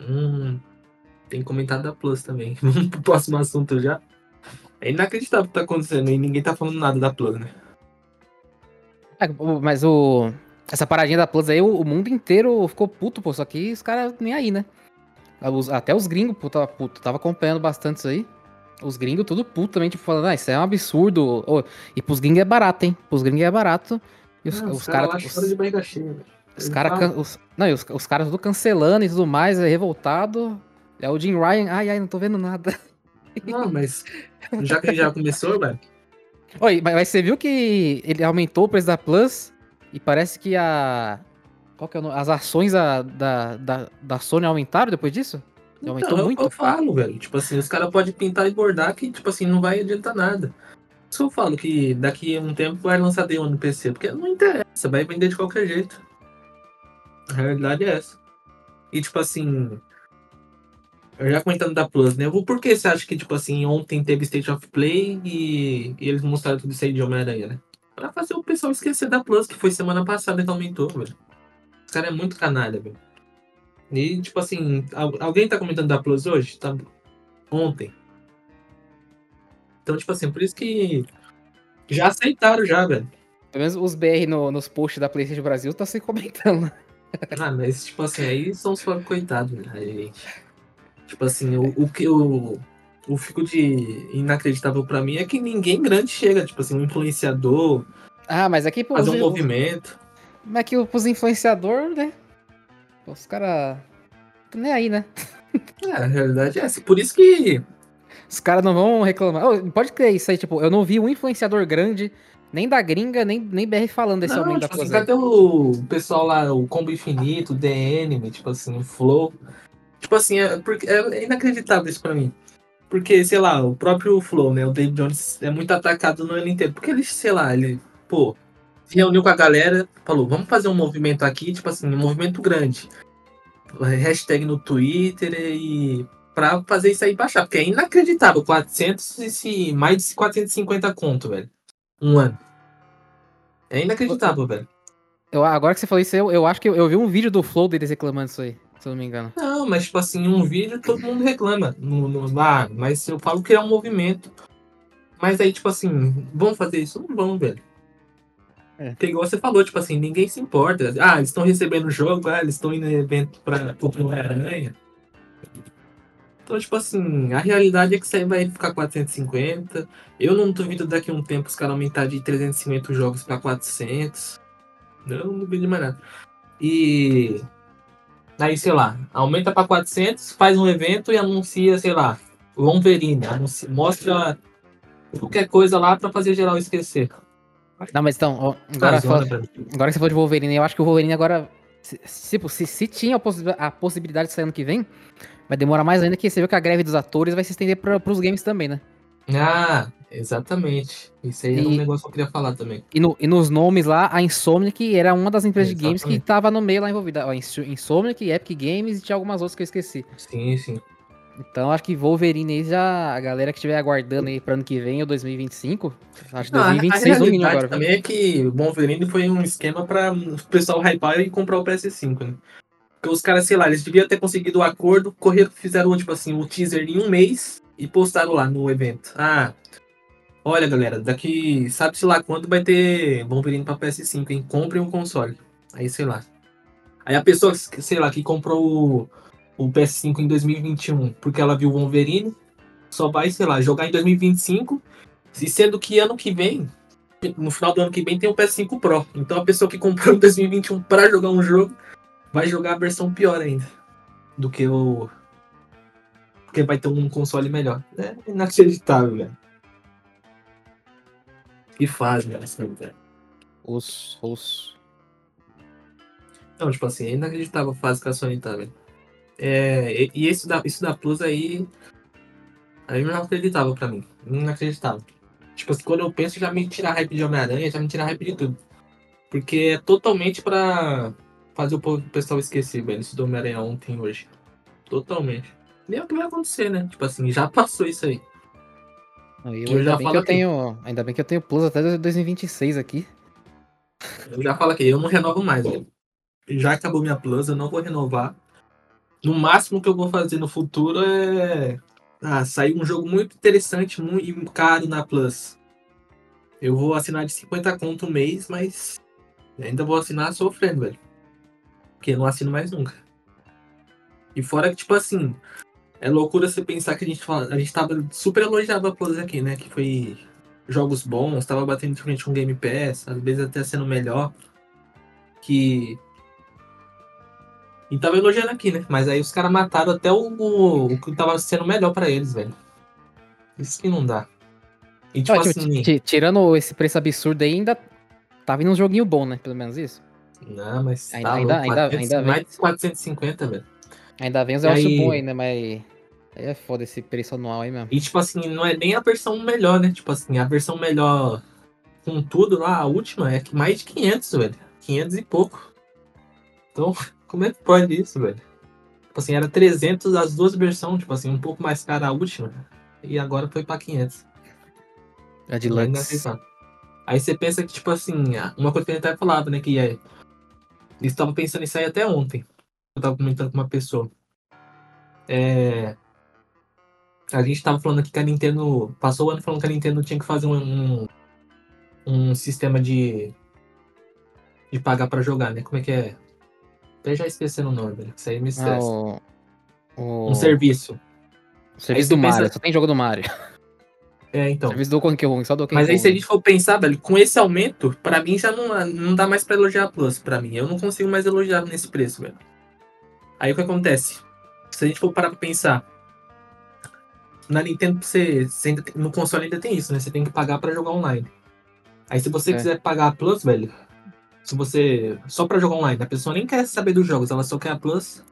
Hum, tem comentado da Plus também. *laughs* Vamos pro próximo assunto já. É inacreditável o que tá acontecendo e ninguém tá falando nada da Plus, né? É, o- mas o. Essa paradinha da Plus aí, o, o mundo inteiro ficou puto, pô. Só que os caras nem aí, né? Até os gringos, pô, tava puto. Tava acompanhando bastante isso aí. Os gringos tudo puto também, tipo, falando, ah, isso é um absurdo. Ô, e pros gringos é barato, hein? Pros gringos é barato. E os, os caras os- de barriga cheia. Os caras. Os, não, e os, os caras tudo cancelando e tudo mais, é revoltado. É o Jim Ryan. Ai, ai, não tô vendo nada. *laughs* Não, mas já que já começou, velho. Oi, mas, mas você viu que ele aumentou o preço da Plus e parece que a. Qual que é o nome? As ações da, da, da, da Sony aumentaram depois disso? Aumentou Então, é o muito? eu falo, velho. Tipo assim, os caras podem pintar e bordar que, tipo assim, não vai adiantar nada. Se eu falo que daqui a um tempo vai lançar Day One no PC, porque não interessa, vai vender de qualquer jeito. A realidade é essa. E tipo assim. Eu já comentando da Plus, né? Por que você acha que, tipo assim, ontem teve State of Play e, e eles mostraram tudo isso aí de Homem-Aranha, né? Pra fazer o pessoal esquecer da Plus, que foi semana passada que aumentou, velho. Os caras é muito canalha, velho. E, tipo assim, al- alguém tá comentando da Plus hoje? Tá ontem. Então, tipo assim, por isso que já aceitaram já, velho. Pelo menos os BR no- nos posts da PlayStation Brasil tá se comentando. *laughs* Ah, mas, tipo assim, aí são os pobres coitados, né? Aí, tipo assim, o, o que eu, o fico de inacreditável pra mim é que ninguém grande chega, tipo assim, um influenciador, Ah, mas aqui pô, fazer um os- movimento. Mas é que os influenciadores, né? Os caras. Nem aí, né? *laughs* É, a realidade é essa. Por isso que. Os caras não vão reclamar. Ô, pode crer isso aí, tipo, eu não vi um influenciador grande, nem da gringa, nem, nem BR falando desse Não, aumento da tipo assim, Plus. aí. cadê o pessoal lá, o Combo Infinito, o DN, tipo assim, o Flow. Tipo assim, é, porque, é inacreditável isso pra mim. Porque, sei lá, o próprio Flow, né? O Dave Jones é muito atacado no ano inteiro. Porque ele, sei lá, ele, pô, se reuniu com a galera, falou, vamos fazer um movimento aqui, tipo assim, um movimento grande. Hashtag no Twitter e. Pra fazer isso aí baixar. Porque é inacreditável. 400 e se, mais de 450 conto, velho. Um ano. É inacreditável, velho. Eu, agora que você falou isso, eu, eu acho que eu, eu vi um vídeo do Flow deles reclamando isso aí, se eu não me engano. Não, mas tipo assim, um vídeo todo mundo reclama. No, no, ah, mas eu falo que é um movimento. Mas aí, tipo assim, vão fazer isso? Não vão, velho. É. Igual você falou, tipo assim, ninguém se importa. Ah, eles estão recebendo o jogo, ah, eles estão indo em evento pra Homem-Aranha. Então, tipo assim, a realidade é que isso aí vai ficar 450. Eu não duvido daqui a um tempo os caras aumentar de 350 jogos pra 400. Eu não duvido de mais nada. E Aí, sei lá, aumenta pra 400, faz um evento e anuncia, sei lá, Wolverine. Anuncia, mostra qualquer coisa lá pra fazer geral esquecer. Não, mas então, agora, fala- velho. agora que você falou de Wolverine, eu acho que o Wolverine agora. Se, se, tipo, se, tinha a, possi- a possibilidade de sair ano que vem, vai demorar mais ainda, que você viu que a greve dos atores vai se estender pra, pros games também, né? Ah, exatamente. Isso aí era um E- negócio que eu queria falar também. E, no- e nos nomes lá, a Insomniac era uma das empresas de games que Exatamente. tava no meio lá envolvida. Insomniac, Epic Games e tinha algumas outras que eu esqueci. Sim, sim. Então acho que Wolverine aí já. A galera que estiver aguardando aí pra ano que vem ou 2025. Acho que Não, a- 2026 a no mínimo realidade agora. também é que o Wolverine foi um esquema pra o pessoal hypar e comprar o PS5, né? Porque os caras, sei lá, eles deviam ter conseguido o acordo, correram, fizeram, tipo assim, o teaser em um mês e postaram lá no evento. Ah, olha, galera, daqui sabe-se lá quando vai ter Wolverine pra PS5, hein? Comprem um console. Aí, sei lá. Aí a pessoa, sei lá, que comprou o, o PS5 em 2021 porque ela viu o Wolverine, só vai, sei lá, jogar em 2025, e sendo que ano que vem no final do ano que vem tem o PS5 Pro. Então a pessoa que comprou em 2021 pra jogar um jogo vai jogar a versão pior ainda do que o. Porque vai ter um console melhor. É inacreditável, velho. Que essa, velho. Os. Os. Não, tipo assim, é inacreditável a fase que a Sony tá, velho. É, e isso da, isso da Plus aí. Aí não inacreditável pra mim. Inacreditável. Tipo assim, quando eu penso, já me tira hype de Homem-Aranha, já me tira hype de tudo. Porque é totalmente pra fazer o pessoal esquecer, velho. Isso do Homem-Aranha ontem hoje. Totalmente. Nem é o que vai acontecer, né? Tipo assim, já passou isso aí. Eu, Eu ainda, já bem que eu aqui. tenho, ainda bem que eu tenho Plus até 2026 aqui. Eu já falo aqui, eu não renovo mais, velho. Já acabou minha Plus, eu não vou renovar. No máximo que eu vou fazer no futuro é. Ah, sair um jogo muito interessante muito, caro na Plus. Eu vou assinar de 50 conto um mês, mas ainda vou assinar sofrendo, velho. Porque eu não assino mais nunca. E fora que, tipo assim, é loucura você pensar que a gente fala, a gente tava super elogiado a Plus aqui, né? Que foi jogos bons, tava batendo de frente com Game Pass, às vezes até sendo melhor. Que. E tava elogiando aqui, né? Mas aí os caras mataram até o, o, que tava sendo melhor pra eles, velho. Isso que não dá. E tipo tipo, assim. ti- tirando esse preço absurdo aí, ainda tá vindo um joguinho bom, né? Pelo menos isso. Não, mas. Ainda- tá ainda- louco, ainda- 400, ainda mais de 450, velho. Ainda vem os negócios aí- bons ainda, mas. Aí é foda esse preço anual aí mesmo. E tipo assim, não é nem a versão melhor, né? Tipo assim, a versão melhor com tudo lá, a última, é mais de 500, velho. 500 e pouco. Então, como é que pode isso, velho? Tipo assim, era 300 as duas versões, tipo assim, um pouco mais cara a última. E agora foi pra 500. A de é Lux. inaceitável. Aí você pensa que, tipo assim, uma coisa que a gente até falava, né? Que é. Eles estavam pensando nisso aí até ontem. Eu tava comentando com uma pessoa. É. A gente tava falando aqui que a Nintendo. Passou o ano falando que a Nintendo tinha que fazer um. um, um sistema de. De pagar pra jogar, né? Como é que é? Até já esquecendo o nome, velho. Isso aí me Ah, estressa. o. O, Um serviço. o serviço Aí do Mario. pensa- Só tem jogo do Mario. *laughs* É, então. serviço do Donkey Kong, só do Donkey Mas aí Kong. se a gente for pensar, velho, com esse aumento, pra mim já não, não dá mais pra elogiar a Plus, pra mim. Eu não consigo mais elogiar nesse preço, velho. Aí o que acontece? Se a gente for parar pra pensar, na Nintendo você, você ainda no console ainda tem isso, né? Você tem que pagar pra jogar online. Aí se você É. quiser pagar a Plus, velho, se você só pra jogar online, a pessoa nem quer saber dos jogos, ela só quer a Plus.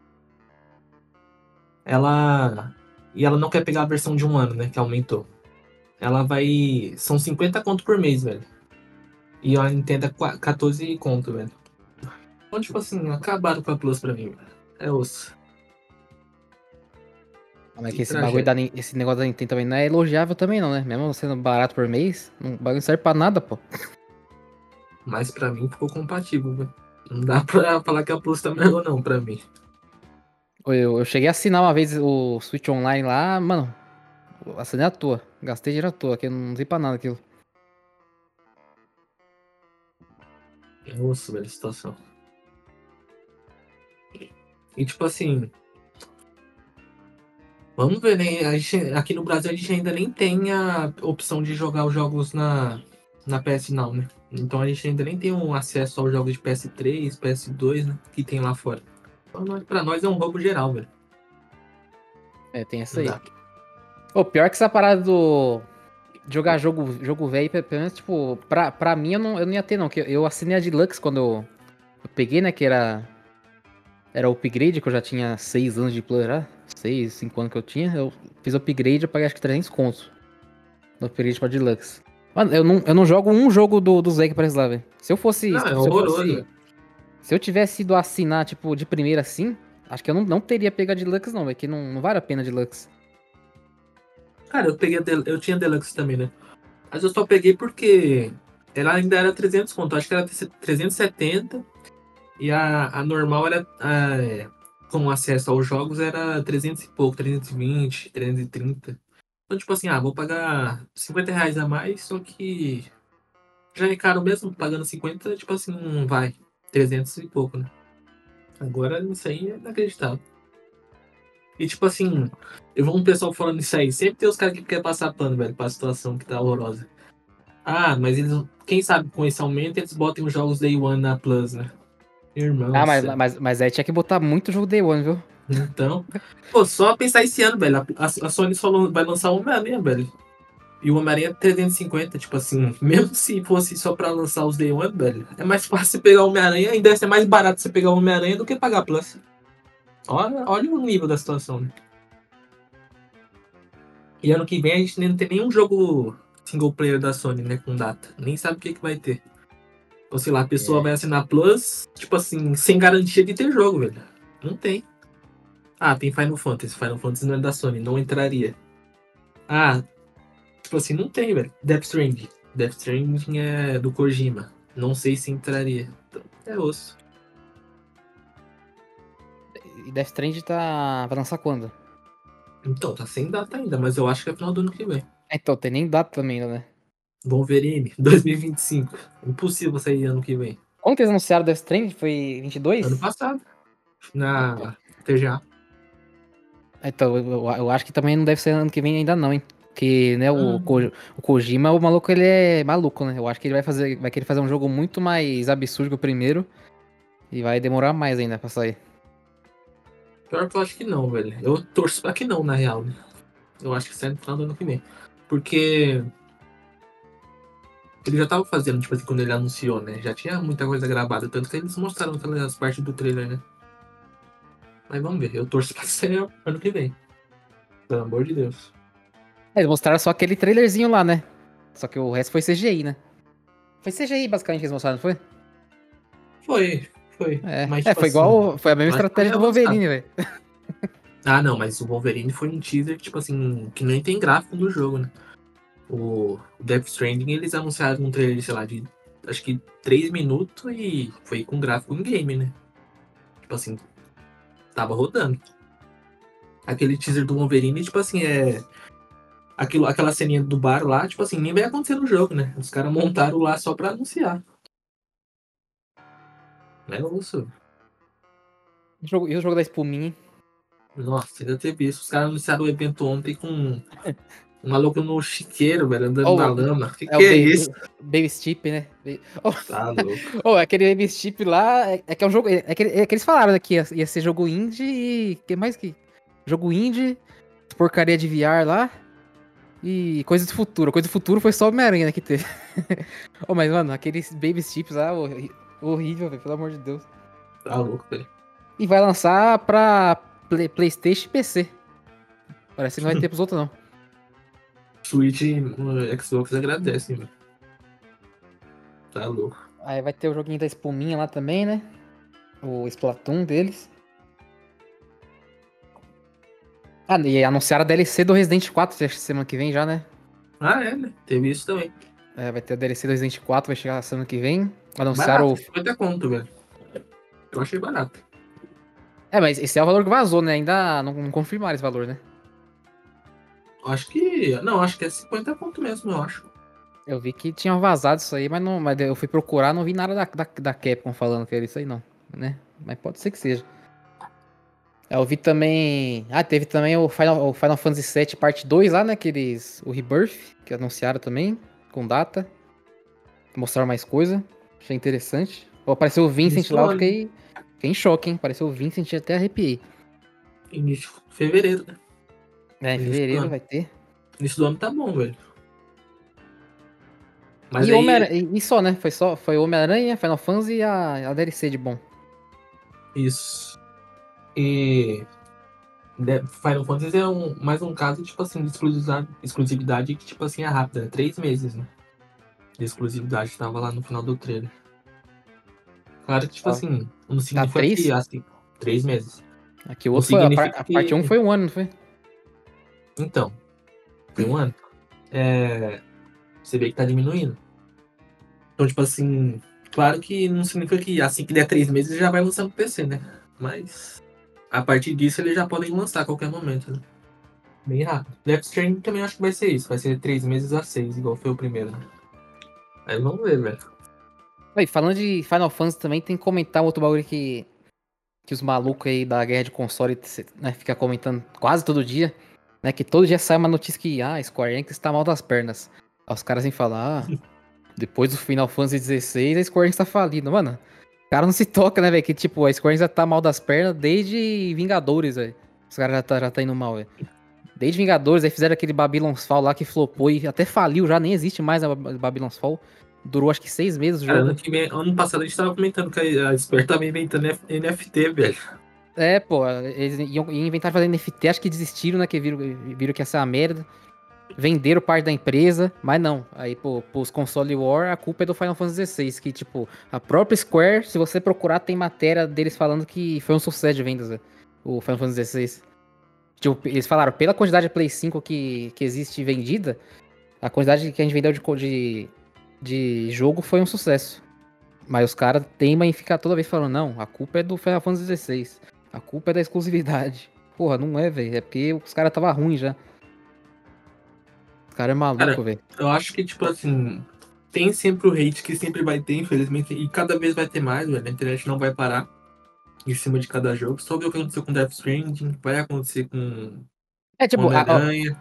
Ela e ela não quer pegar a versão de um ano, né, que aumentou ela vai. São 50 conto por mês, velho. E a Nintendo é qua- 14 conto, velho. Então, tipo assim, acabaram com a Plus pra mim, velho. É osso. Mas que que esse bagulho da, esse negócio da Nintendo também não é elogiável também, não, né? Mesmo sendo barato por mês, o bagulho não serve pra nada, pô. Mas pra mim ficou compatível, velho. Não dá pra *laughs* falar que a Plus tá melhor, não, pra mim. Eu, eu cheguei a assinar uma vez o Switch Online lá, mano. Assinei à toa. Gastei dinheiro à toa, que eu não usei pra nada aquilo. Osso, velho, situação. E tipo assim. Vamos ver, né? Gente- aqui no Brasil a gente ainda nem tem a opção de jogar os jogos na, na PS Now, né? Então a gente ainda nem tem um acesso aos jogos de PS3, PS2, né? Que tem lá fora. Então nós- pra nós é um roubo geral, velho. É, tem essa aí. O pior que essa parada do. de Jogar jogo, jogo velho, pelo menos, tipo, pra, pra mim eu não, eu não ia ter, não. Que eu- eu assinei a Deluxe quando eu, eu peguei, né? Que era. Era o upgrade, que eu já tinha 6 anos de plano já. 6, 5 anos que eu tinha. Eu fiz o upgrade, eu paguei acho que 300 contos. No upgrade pra Deluxe. Mano, eu não, eu não jogo um jogo do, do que aparece lá, velho. Se eu fosse. Não, se é eu fosse- se eu tivesse ido assinar, tipo, de primeira assim, acho que eu não, não teria pegado Deluxe, não, velho. Que não, não vale a pena Deluxe. Cara, eu peguei Del- eu tinha Deluxe também, né? Mas eu só peguei porque ela ainda era 300 conto, acho que era 370 e a, a normal era a, é, com acesso aos jogos era 300 e pouco, 320, 330. Então, tipo assim, ah, vou pagar 50 reais a mais, só que já é caro mesmo, pagando 50, tipo assim, não vai, 300 e pouco, né? Agora isso aí é inacreditável. E tipo assim, eu vou um pessoal falando isso aí. Sempre tem os caras que querem passar pano, velho, pra situação que tá horrorosa. Ah, mas eles. Quem sabe com esse aumento eles botem os jogos Day One na Plus, né? Irmão. Ah, mas, mas, mas aí tinha que botar muito jogo Day One, viu? Então. Pô, só pensar esse ano, velho. A, a Sony só vai lançar o Homem-Aranha, velho. E o Homem-Aranha é 350, tipo assim. *laughs* Mesmo se fosse só pra lançar os Day One, velho. É mais fácil você pegar o Homem-Aranha. Ainda deve ser mais barato você pegar o Homem-Aranha do que pagar a Plus. Olha, olha o nível da situação, né? E ano que vem a gente nem não tem nenhum jogo single player da Sony, né? Com data. Nem sabe o que, que vai ter. Ou sei lá, a pessoa É. vai assinar Plus, tipo assim, sem garantia de ter jogo, velho. Não tem. Ah, tem Final Fantasy. Final Fantasy não é da Sony, não entraria. Ah, tipo assim, não tem, velho. Death Stranding. Death Stranding é do Kojima. Não sei se entraria. Então, é osso. E Death Strand tá. Vai lançar quando? Então, tá sem data ainda, mas eu acho que é final do ano que vem. É, Então, tem nem data também ainda, né? Wolverine, *laughs* 2025. Impossível sair ano que vem. Quando que eles anunciaram Death Stranding? Foi 22? Ano passado. Na TGA. Então, eu, eu acho que também não deve ser ano que vem ainda não, hein? Porque, né, o, Ko, o Kojima, o maluco, ele é maluco, né? Eu acho que ele vai fazer, vai querer fazer um jogo muito mais absurdo que o primeiro. E vai demorar mais ainda pra sair. Pior que eu acho que não, velho. Eu torço pra que não, na real. Né? Eu acho que sai no final do ano que vem. Porque. Ele já tava fazendo, tipo assim, quando ele anunciou, né? Já tinha muita coisa gravada, tanto que eles mostraram aquelas partes do trailer, né? Mas vamos ver, eu torço pra *laughs* ser ano que vem. Pelo amor de Deus. É, eles mostraram só aquele trailerzinho lá, né? Só que o resto foi CGI, né? Foi CGI basicamente que eles mostraram, não foi? Foi, foi. É, mas, é, tipo foi assim, igual. Foi a mesma estratégia do Wolverine, velho. *laughs* Ah, não, mas o Wolverine foi um teaser, tipo assim, que nem tem gráfico no jogo, né? O Death Stranding, eles anunciaram um trailer, sei lá, de acho que 3 minutos e foi com gráfico em game, né? Tipo assim, tava rodando. Aquele teaser do Wolverine, tipo assim, é. Aquilo, aquela ceninha do bar lá, tipo assim, nem vai acontecer no jogo, né? Os caras montaram lá só pra anunciar. É osso. E o jogo da espuminha? Nossa, ainda teve isso. Os caras anunciaram o evento ontem com *laughs* um maluco no chiqueiro, velho, andando oh, na lama. Que é, que é baby, isso? Baby Steep, né? Oh. Tá louco. *laughs* oh, aquele Baby Steep lá, é, é, que é um jogo. É, que, é que eles falaram que ia, ia ser jogo indie e. que mais que? Jogo indie, porcaria de VR lá. E coisa do futuro. Coisa do futuro foi só Homem-Aranha né, que teve. *laughs* oh, mas, mano, aqueles Baby Steps lá, horrível, velho, pelo amor de Deus. Tá louco, velho. E vai lançar pra Play, PlayStation e PC. Parece que não vai ter pros outros, não. Switch e Xbox agradecem, velho. Tá louco. Aí vai ter o joguinho da espuminha lá também, né? O Splatoon deles. Ah, e anunciaram a DLC do Resident 4 semana que vem já, né? Ah, é, né? Teve isso também. É, vai ter a DLC do Resident 4, vai chegar semana que vem. Anunciaram barato, 50 conto, velho. Eu achei barato. É, mas esse é o valor que vazou, né? Ainda não, não confirmaram esse valor, né? Acho que. Não, acho que é 50 pontos mesmo, eu acho. Eu vi que tinha vazado isso aí, mas, não, mas eu fui procurar, não vi nada da, da, da Capcom falando que era isso aí, não. Né? Mas pode ser que seja. Eu vi também. Ah, teve também o Final, o Final Fantasy VII Parte 2 lá, né? Aqueles. O Rebirth, que anunciaram também, com data. Mostraram mais coisa. Achei interessante. Apareceu o Vincent Isso lá, eu fiquei, fiquei em choque, hein? Apareceu o Vincent até arrepiei. Início de fevereiro, né? É, em fevereiro vai ter. Início do ano tá bom, velho. Mas e, aí... e só, né? Foi só foi Homem-Aranha, Final Fantasy e a, a DLC de bom. Isso. E Final Fantasy é um, mais um caso, tipo assim, de exclusividade, exclusividade que, tipo assim, é rápida, né? Três meses, né? De exclusividade, tava lá no final do trailer. Claro que, tipo ah. assim, não significa tá três? que, assim, três meses. Aqui o outro foi, a, par, a parte 1 um foi um ano, não foi? Então, foi um ano. É, você vê que tá diminuindo. Então, tipo assim, claro que não significa que assim que der três meses já vai lançar no PC, né? Mas a partir disso eles já podem lançar a qualquer momento, né? Bem rápido. Death Stranding também acho que vai ser isso. Vai ser três meses a seis, igual foi o primeiro. Aí vamos ver, velho. Aí, falando de Final Fantasy também, tem que comentar outro bagulho que, que os malucos aí da guerra de console né, fica comentando quase todo dia. Né, que todo dia sai uma notícia que ah, Square Enix tá mal das pernas. Aí os caras vêm falar, ah, *laughs* depois do Final Fantasy XVI, a Square Enix tá falindo. Mano, o cara não se toca, né, velho? Que tipo, a Square Enix já tá mal das pernas desde Vingadores, velho. Os caras já tá, já tá indo mal, velho. Desde Vingadores, aí fizeram aquele Babylon's Fall lá que flopou e até faliu já, nem existe mais a Babylon's Fall. Durou acho que seis meses o jogo. Cara, ano, ano passado a gente tava comentando que a Square tava inventando NFT, velho. É, pô, eles iam, iam inventar fazer NFT, acho que desistiram, né? Que viram, viram que ia ser uma merda. Venderam parte da empresa, mas não. Aí, pô, pros console War, a culpa é do Final Fantasy XVI, que, tipo, a própria Square, se você procurar, tem matéria deles falando que foi um sucesso de vendas, né, o Final Fantasy XVI. Tipo, eles falaram, pela quantidade de Play 5 que, que existe vendida, a quantidade que a gente vendeu de, de de jogo foi um sucesso. Mas os caras teimam em ficar toda vez falando, não, a culpa é do Final Fantasy XVI. A culpa é da exclusividade. Porra, não é, velho. É porque os caras tava ruim já. Os caras é maluco, velho. Eu acho que, tipo assim, tem sempre o hate que sempre vai ter, infelizmente, e cada vez vai ter mais, velho. A internet não vai parar em cima de cada jogo. Só ver o que aconteceu com Death Stranding, vai acontecer com É tipo, a- a-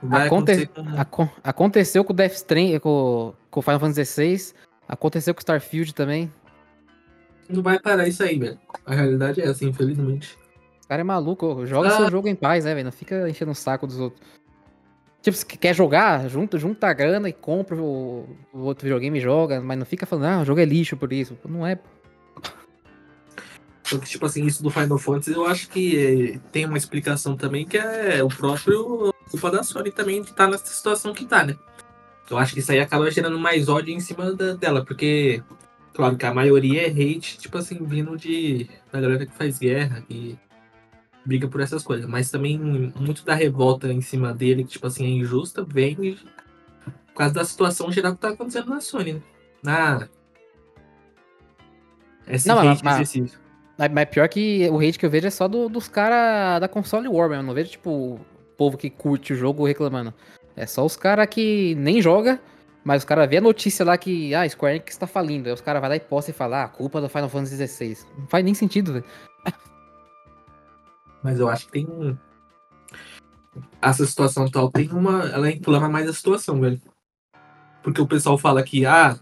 vai aconte- acontecer com... acon- aconteceu com o Death Stranding, com, com o Final Fantasy XVI, aconteceu com o Starfield também. Não vai parar isso aí, velho. A realidade é essa, infelizmente. O cara é maluco, joga Ah. seu jogo em paz, né, velho? Não fica enchendo o saco dos outros. Tipo, se quer jogar, junta, junta a grana e compra o, o outro videogame e joga, mas não fica falando, ah, o jogo é lixo por isso. Não é. Tipo assim, isso do Final Fantasy, eu acho que tem uma explicação também, que é o próprio culpa da Sony também de estar nessa situação que tá, né? Eu acho que isso aí acaba gerando mais ódio em cima da- dela, porque, claro que a maioria é hate, tipo assim, vindo de da galera que faz guerra, que briga por essas coisas. Mas também muito da revolta em cima dele, que, tipo assim, é injusta, vem por causa da situação geral que tá acontecendo na Sony, né? Na. Esse Não, mas- hate mas-. Mas mas pior que o hate que eu vejo é só do- dos caras da console War mesmo. Eu não vejo, tipo, o povo que curte o jogo reclamando. É só os caras que nem joga, mas os caras vê a notícia lá que, ah, Square Enix tá falindo. Aí os caras vão lá e postam e falam, ah, culpa do Final Fantasy XVI. Não faz nem sentido, velho. Mas eu acho que tem. um- Essa situação atual tem uma. Ela inflama mais a situação, velho. Porque o pessoal fala que, ah.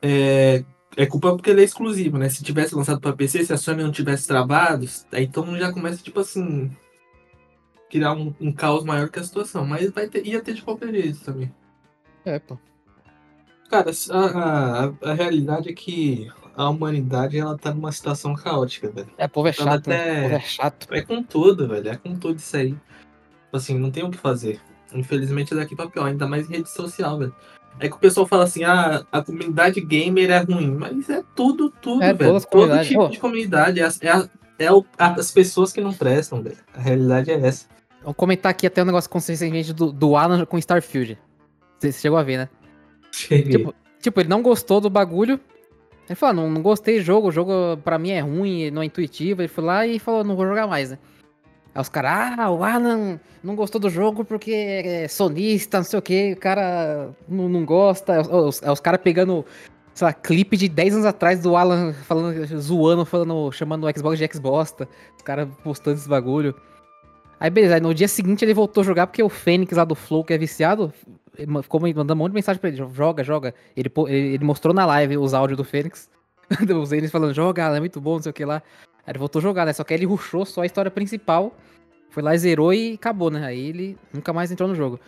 É, é culpa porque ele é exclusivo, né? Se tivesse lançado pra PC, se a Sony não tivesse travado, aí então já começa, tipo assim. Criar um, um caos maior que a situação. Mas vai ter, ia ter de qualquer jeito também. É, pô. Cara, a, a, a realidade é que a humanidade ela tá numa situação caótica, velho. É, povo é Tava chato, né? até- povo é chato. É com tudo, velho. É com tudo isso aí. Tipo Assim, não tem o que fazer. Infelizmente é daqui pra pior, ainda mais em rede social, velho. É que o pessoal fala assim, ah, a comunidade gamer é ruim. Mas é tudo, tudo, É, velho. Todo tipo de comunidade. É, as- é, é o- as pessoas que não prestam, velho. A realidade é essa. Vamos comentar aqui até um negócio consistente do, do Alan com Starfield. Você você chegou a ver, né? Cheguei. Tipo, tipo, ele não gostou do bagulho. Ele falou, ah, não, não gostei do jogo, o jogo pra mim é ruim, não é intuitivo. Ele foi lá e falou, não vou jogar mais, né? Aí os caras, ah, o Alan não gostou do jogo porque é sonista, não sei o que, o cara não, não gosta. Os, os, os caras pegando, sei lá, clipe de 10 anos atrás do Alan falando, zoando, falando, chamando o Xbox de Xbosta. Os caras postando esse bagulho. Aí beleza, aí no dia seguinte ele voltou a jogar porque o Fênix lá do Flow, que é viciado, ficou mandando um monte de mensagem pra ele, joga, joga. Ele, ele, mostrou na live os áudios do Fênix, *laughs* os eles falando, joga, é muito bom, não sei o que lá. Aí ele voltou a jogar, né? Só que aí ele rushou só a história principal, foi lá, zerou e acabou, né? Aí ele nunca mais entrou no jogo.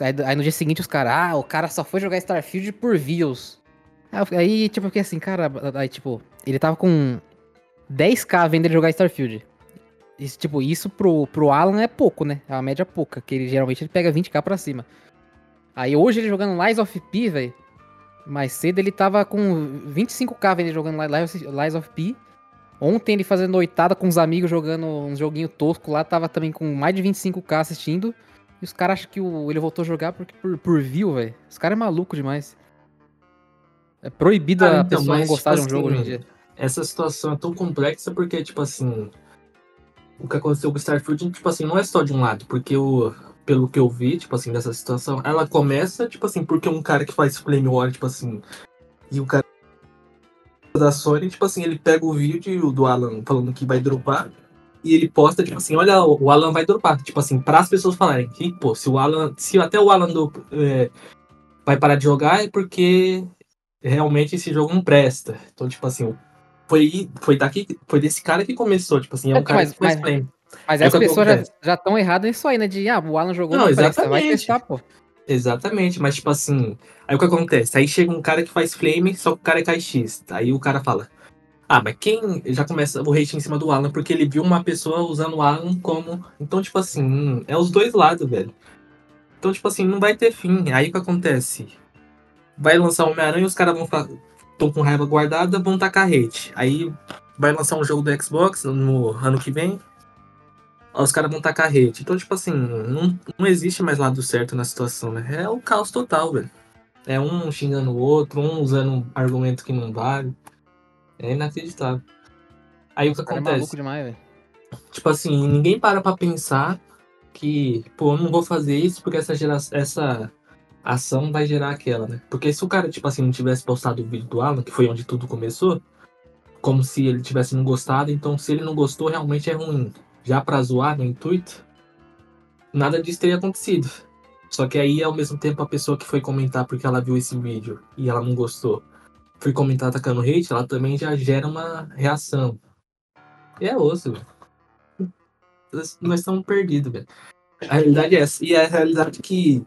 Aí, no dia seguinte os caras, ah, o cara só foi jogar Starfield por views. Aí, tipo, fiquei assim, cara, aí tipo, ele tava com 10k vendo ele jogar Starfield. Isso, tipo, isso pro, pro Alan é pouco, né? É uma média pouca, que ele geralmente ele pega 20k pra cima. Aí hoje ele jogando Lies of P, velho. Mais cedo ele tava com 25k vendo ele jogando Lies of P. Ontem ele fazendo noitada com os amigos jogando um joguinho tosco lá, tava também com mais de 25k assistindo. E os caras acham que o, ele voltou a jogar porque, por, por view, velho. Os caras é maluco demais. É proibido Ah, a então, pessoa não mas, gostar de um tipo jogo hoje em assim, dia. essa situação é tão complexa porque, tipo assim, o que aconteceu com o Starfield, tipo assim, não é só de um lado, porque o, pelo que eu vi, tipo assim, dessa situação, ela começa, tipo assim, porque um cara que faz Flame War, tipo assim, e o cara da Sony, tipo assim, ele pega o vídeo do Alan falando que vai dropar, e ele posta, tipo assim, olha, o Alan vai dropar, tipo assim, para as pessoas falarem que, pô, se o Alan, se até o Alan do, é, vai parar de jogar é porque realmente esse jogo não presta. Então, tipo assim, foi, foi daqui, foi desse cara que começou, tipo assim, é um É, cara mas- que faz mas-. Mas é as pessoas já, estão erradas nisso aí, né? De, ah, o Alan jogou, Não, presta, vai exatamente. testar, pô. Exatamente, mas tipo assim, aí o que acontece? Aí chega um cara que faz flame, só que o cara é KX. Aí o cara fala: Ah, mas quem já começa o hate em cima do Alan porque ele viu uma pessoa usando o Alan como. Então, tipo assim, hum, é os dois lados, velho. Então, tipo assim, não vai ter fim. Aí o que acontece? Vai lançar o Homem-Aranha e os caras vão ficar. Estão com raiva guardada, vão tacar hate. Aí vai lançar um jogo do Xbox no ano que vem. Os caras vão tacar hate. Então, tipo assim, não, não existe mais lado certo na situação, né? É o caos total, velho. É um xingando o outro, um usando um argumento que não vale. É inacreditável. Aí o que é acontece? maluco demais, velho. Tipo assim, ninguém para pra pensar que, pô, eu não vou fazer isso porque essa geração, essa ação vai gerar aquela, né? Porque se o cara, tipo assim, não tivesse postado o vídeo do Alan, que foi onde tudo começou, como se ele tivesse não gostado, então se ele não gostou, realmente é ruim. Já pra zoar no intuito, nada disso teria acontecido. Só que aí, ao mesmo tempo, a pessoa que foi comentar porque ela viu esse vídeo e ela não gostou, foi comentar atacando hate, ela também já gera uma reação. E é osso, velho. Nós estamos perdidos, velho. A realidade é essa. E é a realidade que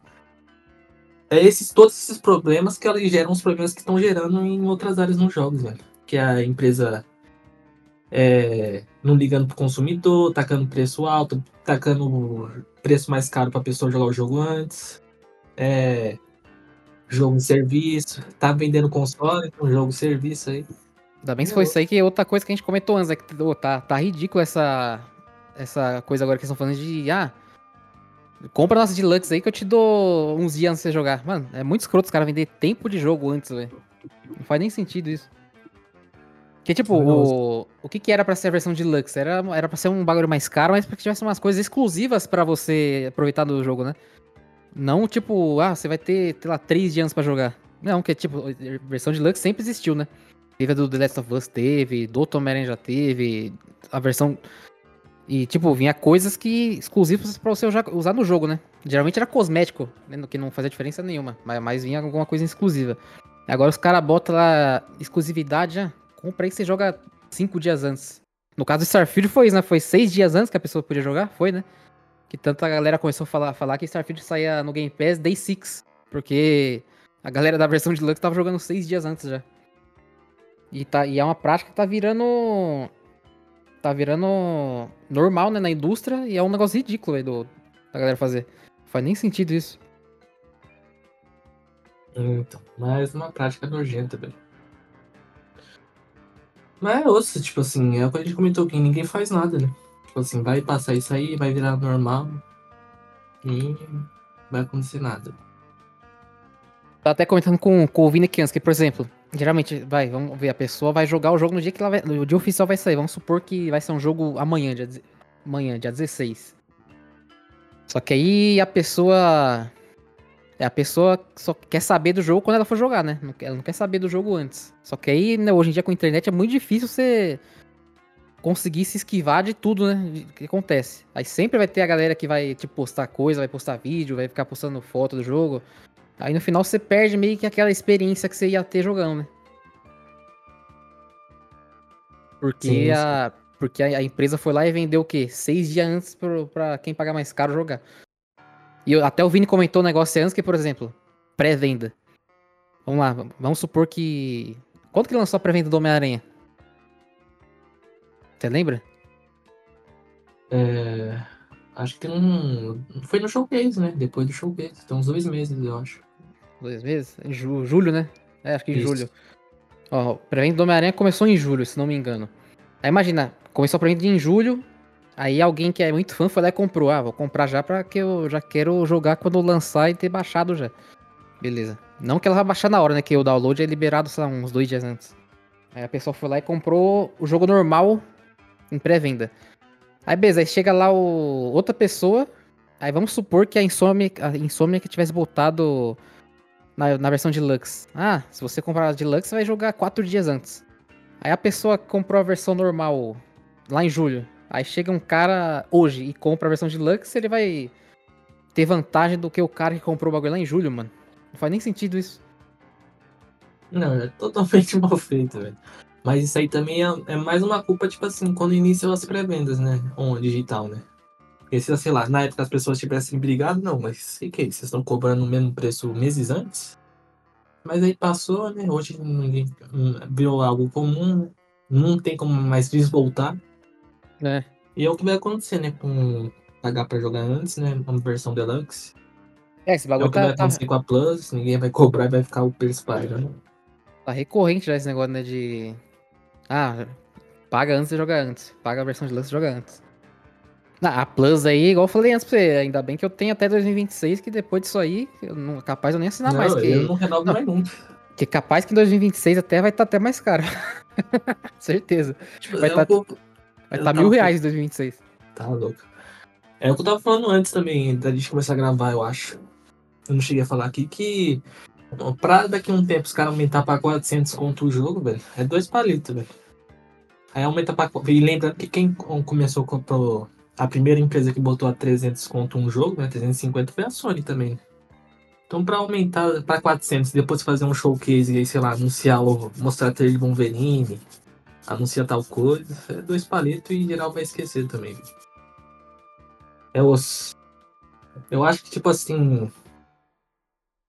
é esses, todos esses problemas que elas geram os problemas que estão gerando em outras áreas nos jogos, velho. Que a empresa é, não ligando pro consumidor, tacando preço alto, tacando preço mais caro pra pessoa jogar o jogo antes. É, jogo de serviço, tá vendendo console, um jogo de serviço aí. Ainda bem que foi isso aí, que é outra coisa que a gente comentou antes, é que oh, tá, tá ridículo essa, essa coisa agora que eles estão falando de, ah, Compra nossa Deluxe aí que eu te dou uns dias antes de você jogar. Mano, é muito escroto os caras vender tempo de jogo antes, velho. Não faz nem sentido isso. Que tipo, o, o que que era pra ser a versão Deluxe? Era, era pra ser um bagulho mais caro, mas pra que tivesse umas coisas exclusivas pra você aproveitar do jogo, né? Não tipo, ah, você vai ter, sei lá, três dias pra jogar. Não, que tipo, a versão Deluxe sempre existiu, né? Teve a do The Last of Us, teve, do Tom já teve, a versão e, tipo, vinha coisas que exclusivas para você usar no jogo, né? Geralmente era cosmético, né? que não fazia diferença nenhuma, mas, mas vinha alguma coisa exclusiva. Agora os caras botam lá exclusividade, já. Compra aí que você joga cinco dias antes. No caso do Starfield foi isso, né? Foi seis dias antes que a pessoa podia jogar, foi, né? Que tanta galera começou a falar, falar que Starfield saía no Game Pass Day 6. Porque a galera da versão de Lux tava jogando seis dias antes já. E, tá, e é uma prática que tá virando tá virando normal, né, na indústria e é um negócio ridículo aí do, da galera fazer. Não faz nem sentido isso. Então, mas uma prática nojenta, velho. Mas é osso, tipo assim, é o que a gente comentou aqui, ninguém faz nada, né? Tipo assim, vai passar isso aí, vai virar normal e vai acontecer nada. Tá até comentando com, com o Vini Kians, que, por exemplo, Geralmente, vai, vamos ver, a pessoa vai jogar o jogo no dia que ela vai, no dia oficial vai sair. Vamos supor que vai ser um jogo amanhã, dia, amanhã, dia 16. Só que aí a pessoa. É, a pessoa só quer saber do jogo quando ela for jogar, né? Ela não quer saber do jogo antes. Só que aí, né, hoje em dia com a internet é muito difícil você conseguir se esquivar de tudo, né? Que acontece. Aí sempre vai ter a galera que vai, tipo, postar coisa, vai postar vídeo, vai ficar postando foto do jogo. Aí no final você perde meio que aquela experiência que você ia ter jogando, né? Porque, sim, sim. A, porque a, empresa foi lá e vendeu o quê? Seis dias antes pro, pra quem pagar mais caro jogar. E eu, até o Vini comentou um negócio antes que, por exemplo, pré-venda. Vamos lá, vamos supor que. Quanto que lançou a pré-venda do Homem-Aranha? Você lembra? É. Acho que não. Foi no showcase, né? Depois do showcase. Tem uns dois meses, eu acho. Dois meses? Em ju julho, né? É, acho que em Isso. julho. Ó, o pré-venda do Homem-Aranha começou em julho, se não me engano. Aí imagina, começou a pré-venda em julho, aí alguém que é muito fã foi lá e comprou. Ah, vou comprar já pra que eu já quero jogar quando lançar e ter baixado já. Beleza. Não que ela vai baixar na hora, né? Que o download é liberado, sei lá, uns dois dias antes. Aí a pessoa foi lá e comprou o jogo normal em pré-venda. Aí beleza, aí chega lá o... outra pessoa. Aí vamos supor que a Insomnia, a que tivesse botado na, na versão Deluxe. Ah, se você comprar a Deluxe, você vai jogar quatro dias antes. Aí a pessoa comprou a versão normal lá em julho. Aí chega um cara hoje e compra a versão Deluxe, ele vai ter vantagem do que o cara que comprou o bagulho lá em julho, mano. Não faz nem sentido isso. Não, é totalmente *laughs* mal feito, velho. Mas isso aí também é, é, mais uma culpa, tipo assim, quando iniciam as pré-vendas, né? On digital, né? Porque se, sei lá, na época as pessoas tivessem brigado, não, mas sei que vocês estão cobrando o mesmo preço meses antes? Mas aí passou, né? Hoje ninguém hum, virou algo comum, não tem como mais desvoltar. É. E é o que vai acontecer, né? Com pagar pra jogar antes, né? Uma versão deluxe. É, esse bagulho é o que tá, vai tá acontecer tá... com a Plus, ninguém vai *laughs* cobrar e vai ficar o preço pagando. Tá recorrente já esse negócio, né? De. Ah, paga antes de jogar antes. Paga a versão de lance e joga antes. a Plus aí, igual eu falei antes pra você, ainda bem que eu tenho até 2026, que depois disso aí, eu não, capaz eu nem assinar não, mais. Que, eu não renovo não, mais nunca. Que capaz que em 2026 até vai estar tá até mais caro. *laughs* Certeza. Tipo, vai é um tá, vai tá mil reais em 2026. Tá louco. É o que eu tava falando antes também, da gente começar a gravar, eu acho. eu não cheguei a falar aqui, que pra daqui a um tempo os caras aumentar pra 400 conto o jogo, velho, é dois palitos, velho. Aí aumenta pra. E lembrando que quem começou com a primeira empresa que botou a 300 conto um jogo, né, 350 foi a Sony também. Então, pra aumentar pra 400, depois fazer um showcase e aí, sei lá, anunciar, mostrar trailer de Wolverine, anunciar tal coisa, é dois palitos e geral vai esquecer também. É os. Eu acho que, tipo assim.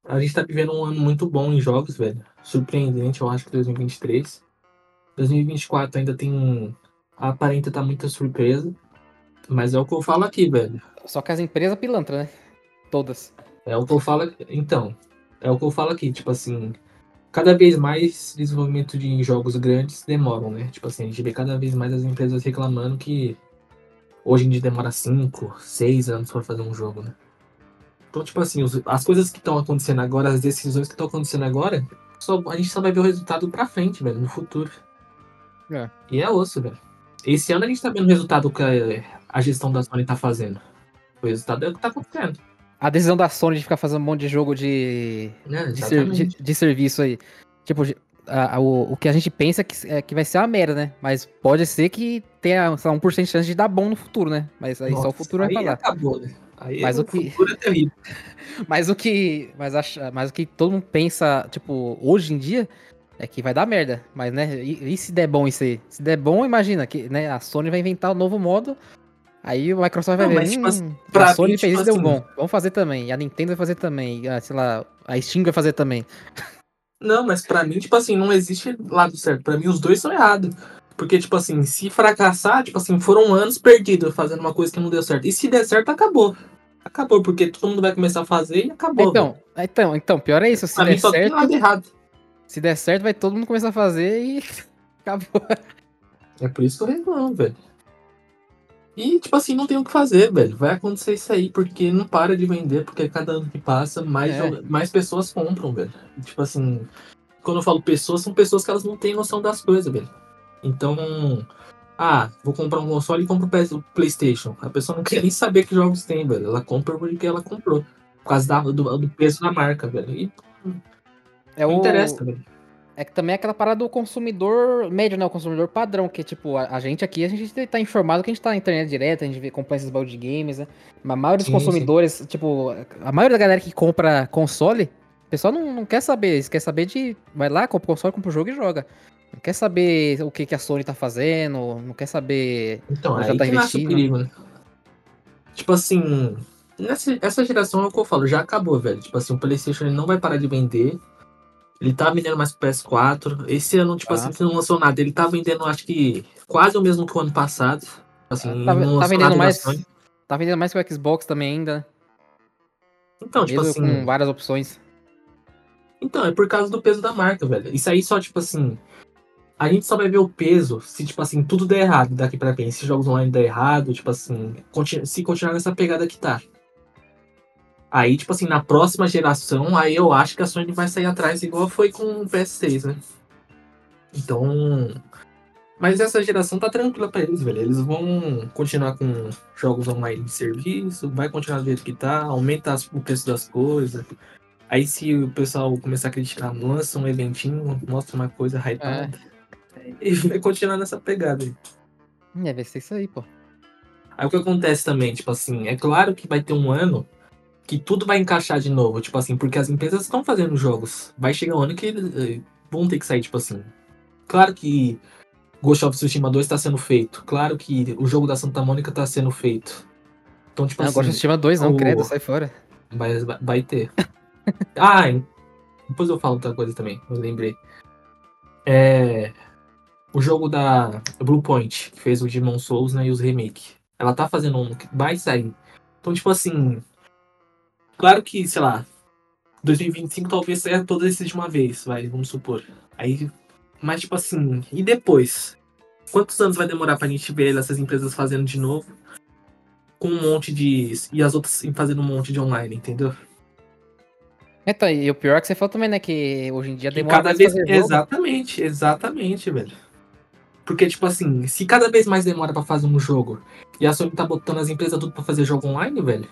A gente tá vivendo um ano muito bom em jogos, velho. Surpreendente, eu acho que 2023. 2024 ainda tem. Aparenta tá muita surpresa. Mas é o que eu falo aqui, velho. Só que as empresas pilantra, né? Todas. É o que eu falo. Então. É o que eu falo aqui, tipo assim. Cada vez mais desenvolvimento de jogos grandes demoram, né? Tipo assim, a gente vê cada vez mais as empresas reclamando que hoje em dia demora 5, 6 anos para fazer um jogo, né? Então, tipo assim, as coisas que estão acontecendo agora, as decisões que estão acontecendo agora, só, a gente só vai ver o resultado pra frente, velho, no futuro. É. E é osso, velho. Esse ano a gente tá vendo o resultado que a, a gestão da Sony tá fazendo. O resultado é o que tá acontecendo. A decisão da Sony de ficar fazendo um monte de jogo de, é, de, ser, de, de, serviço aí. Tipo, a, a, o, o que a gente pensa é que, é que vai ser uma merda, né? Mas pode ser que tenha, sei lá, 1% de chance de dar bom no futuro, né? Mas aí Nossa, só o futuro vai falar. Acabou, né? Aí mas o, o que... futuro é terrível. *laughs* mas o que. Mas, acha, mas o que todo mundo pensa, tipo, hoje em dia, é que vai dar merda. Mas, né? E, e, se der bom isso aí? Se der bom, imagina que né, a Sony vai inventar um novo modo. Aí o Microsoft vai ver. Tipo, hum, a Sony mim, fez tipo isso, assim, deu bom. Vamos fazer também. E a Nintendo vai fazer também. A, sei lá, a Steam vai fazer também. Não, mas pra mim, tipo assim, não existe lado certo. Pra mim, os dois são errados. Porque, tipo assim, se fracassar, tipo assim, foram anos perdidos fazendo uma coisa que não deu certo. E se der certo, acabou. Acabou, porque todo mundo vai começar a fazer e acabou. Então, então, então, pior é isso. Se pra der certo. errado. Se der certo, vai todo mundo começar a fazer e *laughs* acabou. É por isso que eu reclamo, velho. E, tipo assim, não tem o que fazer, velho. Vai acontecer isso aí, porque não para de vender, porque cada ano que passa, mais, é. mais pessoas compram, velho. Tipo assim, quando eu falo pessoas, são pessoas que elas não têm noção das coisas, velho. Então, ah, vou comprar um console e compro o PlayStation. A pessoa não quer *laughs* nem saber que jogos tem, velho. Ela compra porque ela comprou. Por causa da, do, do peso da marca, velho. E, é não o... interessa, velho. É que também é aquela parada do consumidor médio, né? O consumidor padrão, que, tipo, a, a, gente aqui, a gente tá informado que a gente tá na internet direto, a gente vê, compra esses balde de games, né? Mas a maioria dos sim, consumidores, sim. tipo, a maioria da galera que compra console, o pessoal não, não quer saber, eles quer saber de. Vai lá, compra o console, compra o jogo e joga. Não quer saber o que, que a Sony tá fazendo, não quer saber. Então, aí tá que investindo. o perigo, né? Tipo assim, nessa, essa geração é o que eu falo, já acabou, velho. Tipo assim, o PlayStation não vai parar de vender. Ele tá vendendo mais pro PS4. Esse ano, tipo ah. assim, não lançou nada. Ele tá vendendo, acho que, quase o mesmo que o ano passado. Assim, tá, tá vendendo mais. Tá vendendo mais que o Xbox também ainda. Então, tipo Mesmo assim. Com várias opções. Então, é por causa do peso da marca, velho. Isso aí só, tipo assim. A gente só vai ver o peso se, tipo assim, tudo der errado daqui pra frente. Se jogos online der errado, tipo assim. Se continuar nessa pegada que tá. Aí, tipo assim, na próxima geração, aí eu acho que a Sony vai sair atrás, igual foi com o PS6, né? Então. Mas essa geração tá tranquila pra eles, velho. Eles vão continuar com jogos online de serviço, vai continuar do jeito que tá, aumenta o preço das coisas. Aí se o pessoal começar a criticar, lança um eventinho, mostra uma coisa hypada. É. *laughs* E vai continuar nessa pegada aí. É, vai ser isso aí, pô. Aí o que acontece também, tipo assim, é claro que vai ter um ano que tudo vai encaixar de novo, tipo assim, porque as empresas estão fazendo jogos. Vai chegar um ano que eh, vão ter que sair, tipo assim. Claro que Ghost of Tsushima 2 está sendo feito. Claro que o jogo da Santa Mônica está sendo feito. Então, tipo não, assim. Ghost of Tsushima 2 não, o... credo, sai fora. Mas vai ter. *laughs* ah, depois eu falo outra coisa também, eu lembrei. É. O jogo da Blue Point, que fez o Demon Souls né, e os remake. Ela tá fazendo um que vai sair. Então, tipo assim, Claro que, sei lá, 2025 talvez saia todos esses de uma vez, vai, vamos supor. Aí, mas tipo assim, e depois? Quantos anos vai demorar pra gente ver essas empresas fazendo de novo? Com um monte de. E as outras fazendo um monte de online, entendeu? Então, e o pior é que você falou também, né? Que hoje em dia demora cada vez Exatamente, exatamente, velho. Porque, tipo assim, se cada vez mais demora para fazer um jogo e a Sony tá botando as empresas tudo pra fazer jogo online, velho,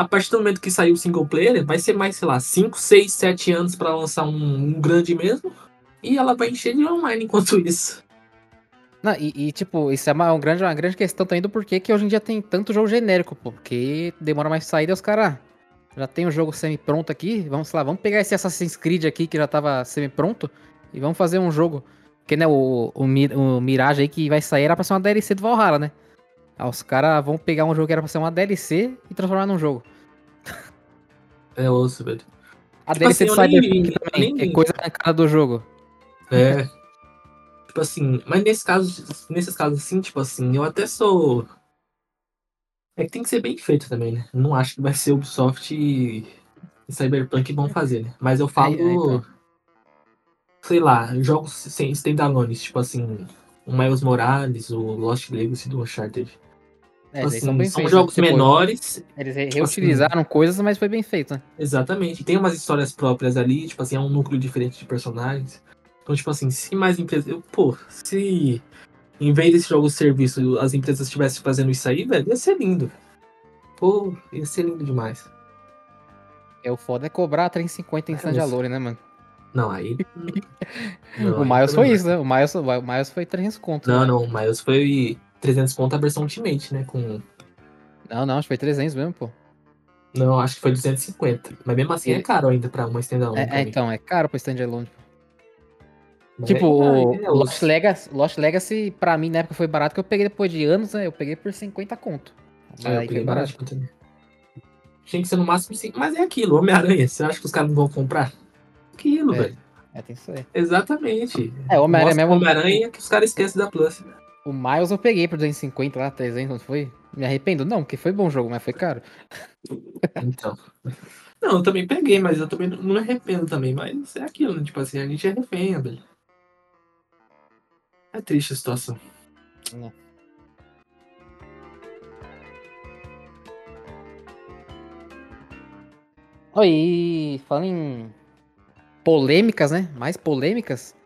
a partir do momento que sair o single player, vai ser mais, sei lá, 5, 6, 7 anos pra lançar um, um grande mesmo. E ela vai encher de online enquanto isso. Não, e, e, tipo, isso é uma, um grande, uma grande questão também do porquê que hoje em dia tem tanto jogo genérico. Porque demora mais e os caras já tem o jogo semi-pronto aqui. Vamos lá, vamos pegar esse Assassin's Creed aqui que já tava semi-pronto e vamos fazer um jogo. Porque, né, o, o, o Mirage aí que vai sair era pra ser uma DLC do Valhalla, né? Aí os caras vão pegar um jogo que era pra ser uma DLC e transformar num jogo. É osso, velho. A tipo DLC assim, do Cyberpunk também, que é coisa na cara do jogo. É. tipo assim, mas nesse caso, nesses casos assim, tipo assim, eu até sou. É que tem que ser bem feito também, né? Não acho que vai ser Ubisoft e Cyberpunk vão fazer, né? Mas eu falo. É, é, então. Sei lá, jogos sem standalones, tipo assim, o Miles Morales, o Lost Legacy do Uncharted. É, assim, são, são feitos, jogos menores. Eles tipo reutilizaram assim, coisas, mas foi bem feito, né? Exatamente. Tem umas histórias próprias ali, tipo assim, é um núcleo diferente de personagens. Então, tipo assim, se mais empresas. Eu, pô, se em vez desse jogo serviço as empresas estivessem fazendo isso aí, velho, ia ser lindo. Pô, ia ser lindo demais. É, o foda é cobrar 350 em é né, mano? Não, aí. *laughs* não, o Miles foi isso, né? O Miles, o Miles foi 300 conto. Não, né? não, o Miles foi 300 conto a versão Ultimate, né? Com... Não, não, acho que foi 300 mesmo, pô. Não, acho que foi 250. Mas mesmo assim é caro ainda pra uma standalone. É, é então, é caro pra standalone. Tipo, o é, Lost, Legacy, Lost Legacy, pra mim, na época foi barato, que eu peguei depois de anos, né? Eu peguei por 50 conto. É, eu peguei barato. barato também. Tinha que ser no máximo 5. Mas é aquilo, Homem-Aranha. Você acha que os caras não vão comprar? Aquilo, é, velho. É, tem isso aí. Exatamente. É, Homem-Aranha mesmo. Homem-Aranha que os caras esquecem da Plus. O Miles eu peguei por 250 lá, 300, não foi? Me arrependo? Não, porque foi bom jogo, mas foi caro. Então. Não, eu também peguei, mas eu também não me arrependo também. Mas é aquilo, né? Tipo assim, a gente é refém, velho. É triste a situação. Não. Oi, falando em polêmicas, né? Mais polêmicas.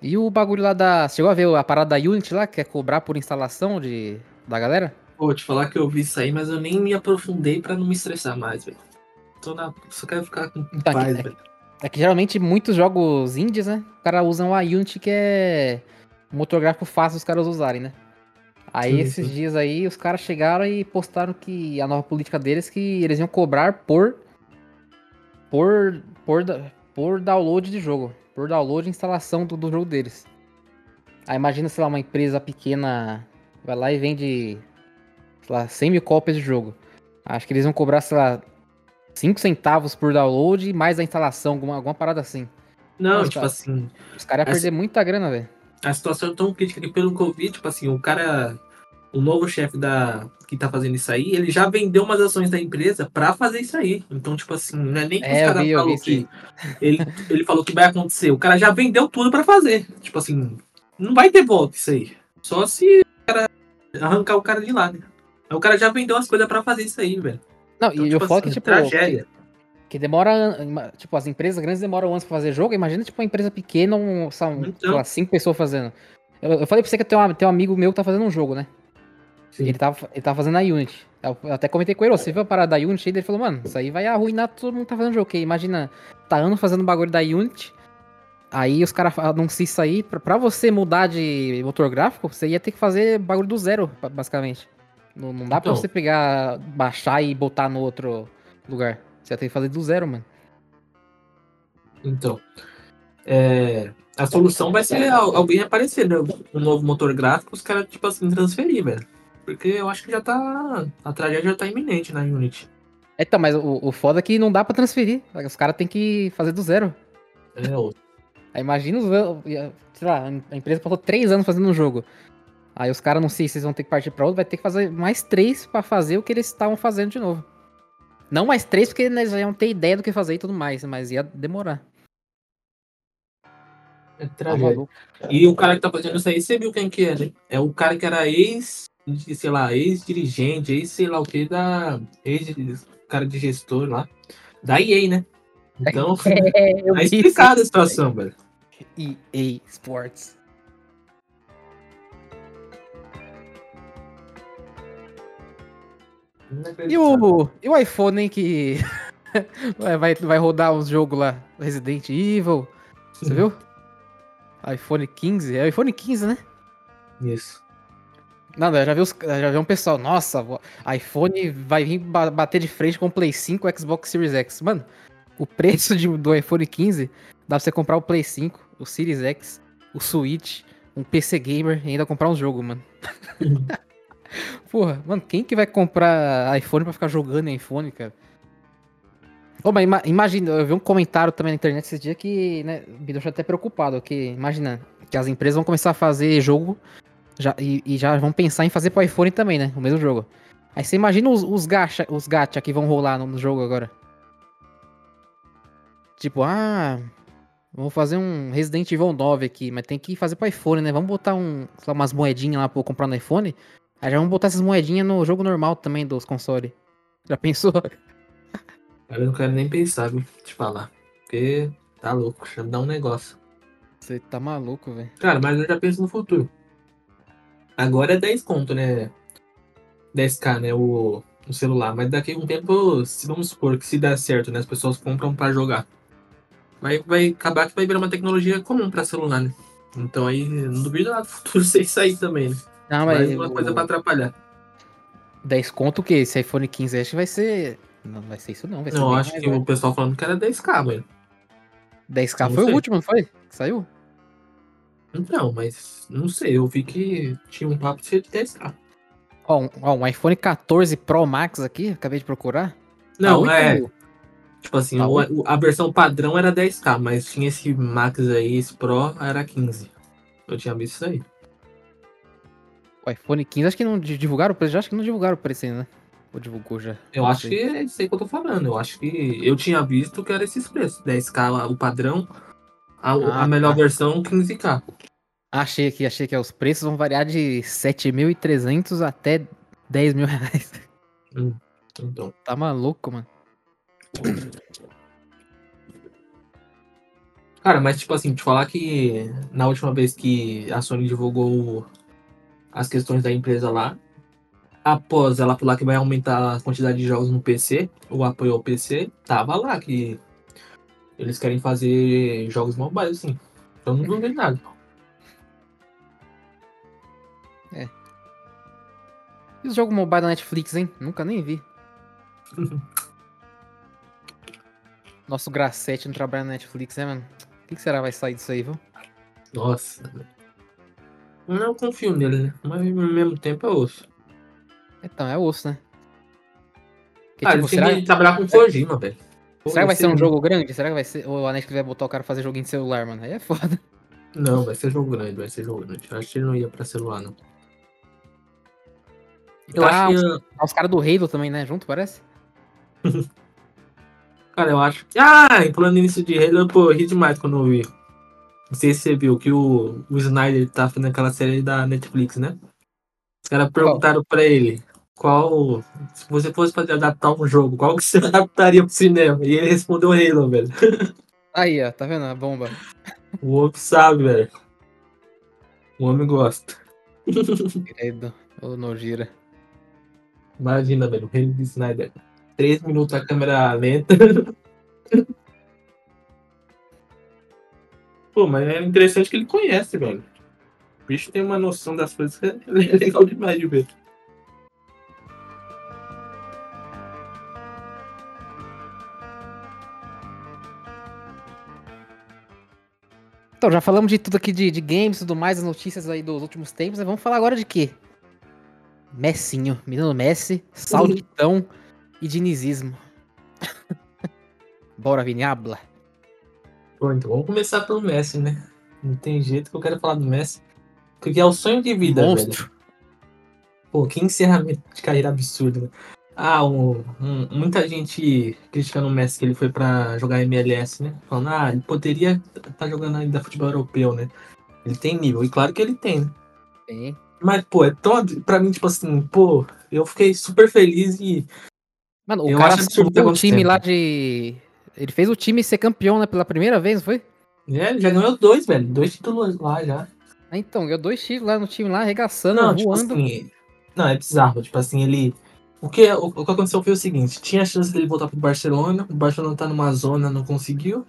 E o bagulho lá da. Chegou a ver a parada da Unity lá, que é cobrar por instalação de, da galera? Vou te falar que eu vi isso aí, mas eu nem me aprofundei para não me estressar mais, velho. Tô na. Só quero ficar com tá, paz, é, velho. É que geralmente muitos jogos indies, né? Os caras usam a Unity que é motor gráfico fácil os caras usarem, né? Aí sim, esses sim. dias aí os caras chegaram e postaram que a nova política deles que eles iam cobrar por por por, por download de jogo, por download e instalação do, do jogo deles. Aí imagina, sei lá, uma empresa pequena vai lá e vende, sei lá, 100 mil cópias de jogo. Acho que eles vão cobrar, sei lá, 5 centavos por download e mais a instalação, alguma, alguma parada assim. Não, Nossa, tipo assim. Os caras iam perder muita grana, velho a situação é tão crítica que pelo Covid, tipo assim, o cara, o novo chefe da que tá fazendo isso aí, ele já vendeu umas ações da empresa para fazer isso aí. Então, tipo assim, não é nem que é, os caras falou que ele, ele falou que vai acontecer. O cara já vendeu tudo para fazer. Tipo assim, não vai ter volta isso aí. Só se o cara arrancar o cara de lá, né? O cara já vendeu as coisas para fazer isso aí, velho. Não, então, e tipo, eu falo assim, que, tipo, tragédia. Que demora. Tipo, as empresas grandes demoram anos pra fazer jogo. Imagina, tipo, uma empresa pequena, um, são, então. lá, cinco pessoas fazendo. Eu, eu, falei pra você que tem um, tem um amigo meu que tá fazendo um jogo, né? Sim. Ele tava, ele tava fazendo a Unity. Eu até comentei com ele, você viu a parada da Unity? Ele falou, mano, isso aí vai arruinar todo mundo tá fazendo jogo. Porque imagina, tá anos fazendo bagulho da Unity. Aí os caras anunciam isso aí. Pra, pra, você mudar de motor gráfico, você ia ter que fazer bagulho do zero, basicamente. Não, não dá então. pra você pegar, baixar e botar no outro lugar. Você ia ter que fazer do zero, mano. Então. É, a solução vai ser alguém aparecer, né? Um novo motor gráfico, os caras, tipo assim, transferir, velho. Porque eu acho que já tá. A tragédia já tá iminente na Unity. Então, mas o, o foda é que não dá pra transferir. Os caras têm que fazer do zero. É. Aí imagina, sei lá, a empresa passou três anos fazendo um jogo. Aí os caras não sei se eles vão ter que partir pra outro, vai ter que fazer mais três para fazer o que eles estavam fazendo de novo. Não mais três, porque eles já iam ter ideia do que fazer e tudo mais, mas ia demorar. É tragédia. Tá e o cara que tá fazendo isso aí, você viu quem que é, né? É o cara que era ex, sei lá, ex-dirigente, ex sei lá o que, da. Ex cara de gestor lá. Da EA, né? Então, *laughs* é, tá explicado a situação, velho. EA Sports. E o, e o iPhone, hein, que *laughs* vai, vai rodar uns jogos lá, Resident Evil, você viu? iPhone 15, é iPhone 15, né? Isso. Nada, já vi, os, já vi um pessoal, nossa, iPhone vai vir bater de frente com o Play 5 e Xbox Series X. Mano, o preço de, do iPhone 15 dá pra você comprar o Play 5, o Series X, o Switch, um PC Gamer e ainda comprar um jogo, mano. *laughs* Porra, mano, quem que vai comprar iPhone pra ficar jogando iPhone, cara? Ô, mas imagina, eu vi um comentário também na internet esses dias que né, me deixou até preocupado, que imagina que as empresas vão começar a fazer jogo já, e, e, já vão pensar em fazer pro iPhone também, né? O mesmo jogo. Aí você imagina os, os, gacha, os gacha que vão rolar no, jogo agora. Tipo, ah, vamos fazer um Resident Evil 9 aqui, mas tem que fazer pro iPhone, né? Vamos botar um, lá, umas moedinhas lá pra eu comprar no iPhone. Aí já vamos botar essas moedinhas no jogo normal também dos consoles. Já pensou? *laughs* Eu não quero nem pensar, viu? Te falar. Porque tá louco, já me dá um negócio. Você tá maluco, velho. Cara, mas eu já penso no futuro. Agora é 10 conto, né? 10k, né? O, o celular. Mas daqui a um tempo, se vamos supor que se der certo, né? As pessoas compram para jogar. Vai, vai acabar que vai virar uma tecnologia comum para celular, né? Então aí, não duvido nada do futuro ser isso aí também, né? Não, mas Mais uma coisa pra atrapalhar. 10 conto o quê? Esse iPhone 15 acho que vai ser. Não vai ser isso, não. Vai ser bem acho mais, que né? o pessoal falando que era 10k, velho. 10k não foi sei. o último, não foi? Que saiu? Então, mas não sei, eu vi que tinha um papo de ser de 10k. Ó, um, ó, um iPhone 14 Pro Max aqui, acabei de procurar. Não, Tá é. 8 mil. Tipo assim, Tá o- a versão padrão era 10k, mas tinha esse Max aí, esse Pro, era 15. Eu tinha visto isso aí. O iPhone 15, acho que não di- divulgaram o preço. Já acho que não divulgaram o preço ainda, né? Ou divulgou já? Eu Não acho sei. que é isso aí que eu tô falando. Eu acho que eu tinha visto que era esses preços. 10k o padrão, a, Ah, a melhor tá. versão 15k. Achei aqui, achei que os preços vão variar de 7.300 até 10 mil reais. Então, Tá maluco, mano. cara, mas tipo assim, te falar que na última vez que a Sony divulgou as questões da empresa lá, após ela falar que vai aumentar a quantidade de jogos no PC, o apoio ao PC, tava lá que eles querem fazer jogos mobile, assim. Eu não duvido nada. E os jogos mobile da Netflix, hein? Nunca nem vi. *laughs* Nosso Gracete não trabalha na Netflix, né, mano? O que, que será que vai sair disso aí, viu? Nossa. velho. Eu confio nele, né? Mas ao mesmo tempo é osso. Então, é osso, né? Porque, Ah, tipo, ele tem será, que trabalhar com Kojima, velho. Será que vai ser um muito- jogo grande? Será que vai ser. Ou a Netflix vai botar o cara fazer joguinho de celular, mano? Aí é foda. Não, vai ser jogo grande, vai ser jogo grande. Acho que ele não ia pra celular, não. Eu Tá, acho os, que. tá os caras do Halo também, né? Junto, parece? *laughs* Cara, eu acho. Ah, e falando nisso de Halo, pô, eu ri demais quando eu vi. Não sei se você viu que o, o Snyder tá fazendo aquela série da Netflix, né? Os caras perguntaram pra ele qual. Se você fosse fazer adaptar um jogo, qual que *laughs* você adaptaria pro cinema? E ele respondeu Halo, velho. *laughs* Aí, ó, tá vendo? A bomba. O homem sabe, velho. O homem gosta. Credo. Ô, Nogira. Imagina, velho, o Halo de Snyder. Três minutos a câmera lenta. *laughs* Pô, mas é interessante que ele conhece, velho. O bicho tem uma noção das coisas que é legal demais de ver. Então, já falamos de tudo aqui de, de games e tudo mais, as notícias aí dos últimos tempos. Né? Vamos falar agora de quê? Messinho, menino Messi, sauditão e dinizismo. *laughs* Bora, Vini, habla. Pô, então vamos começar pelo Messi, né? Não tem jeito que eu quero falar do Messi. Porque é o sonho de vida, velho. Monstro. Pô, que encerramento de carreira absurdo. né? Ah, um- um- muita gente criticando o Messi que ele foi pra jogar MLS, né? Falando, ah, ele poderia estar jogando ainda futebol europeu, né? Ele tem nível, e claro que ele tem, né? Tem. Mas, pô, é tão. Pra mim, tipo assim, pô, eu fiquei super feliz e. Mano, o Eu cara tá o time lá de. Ele fez o time ser campeão, né? Pela primeira vez, não foi? É, ele já ganhou dois, velho. Dois títulos lá já. Ah, então, ganhou dois títulos lá no time lá, arregaçando, Não, tipo voando. assim. Não, é bizarro. Tipo assim, ele O que, o, o que aconteceu foi o seguinte: tinha a chance dele voltar pro Barcelona, o Barcelona tá numa zona, não conseguiu.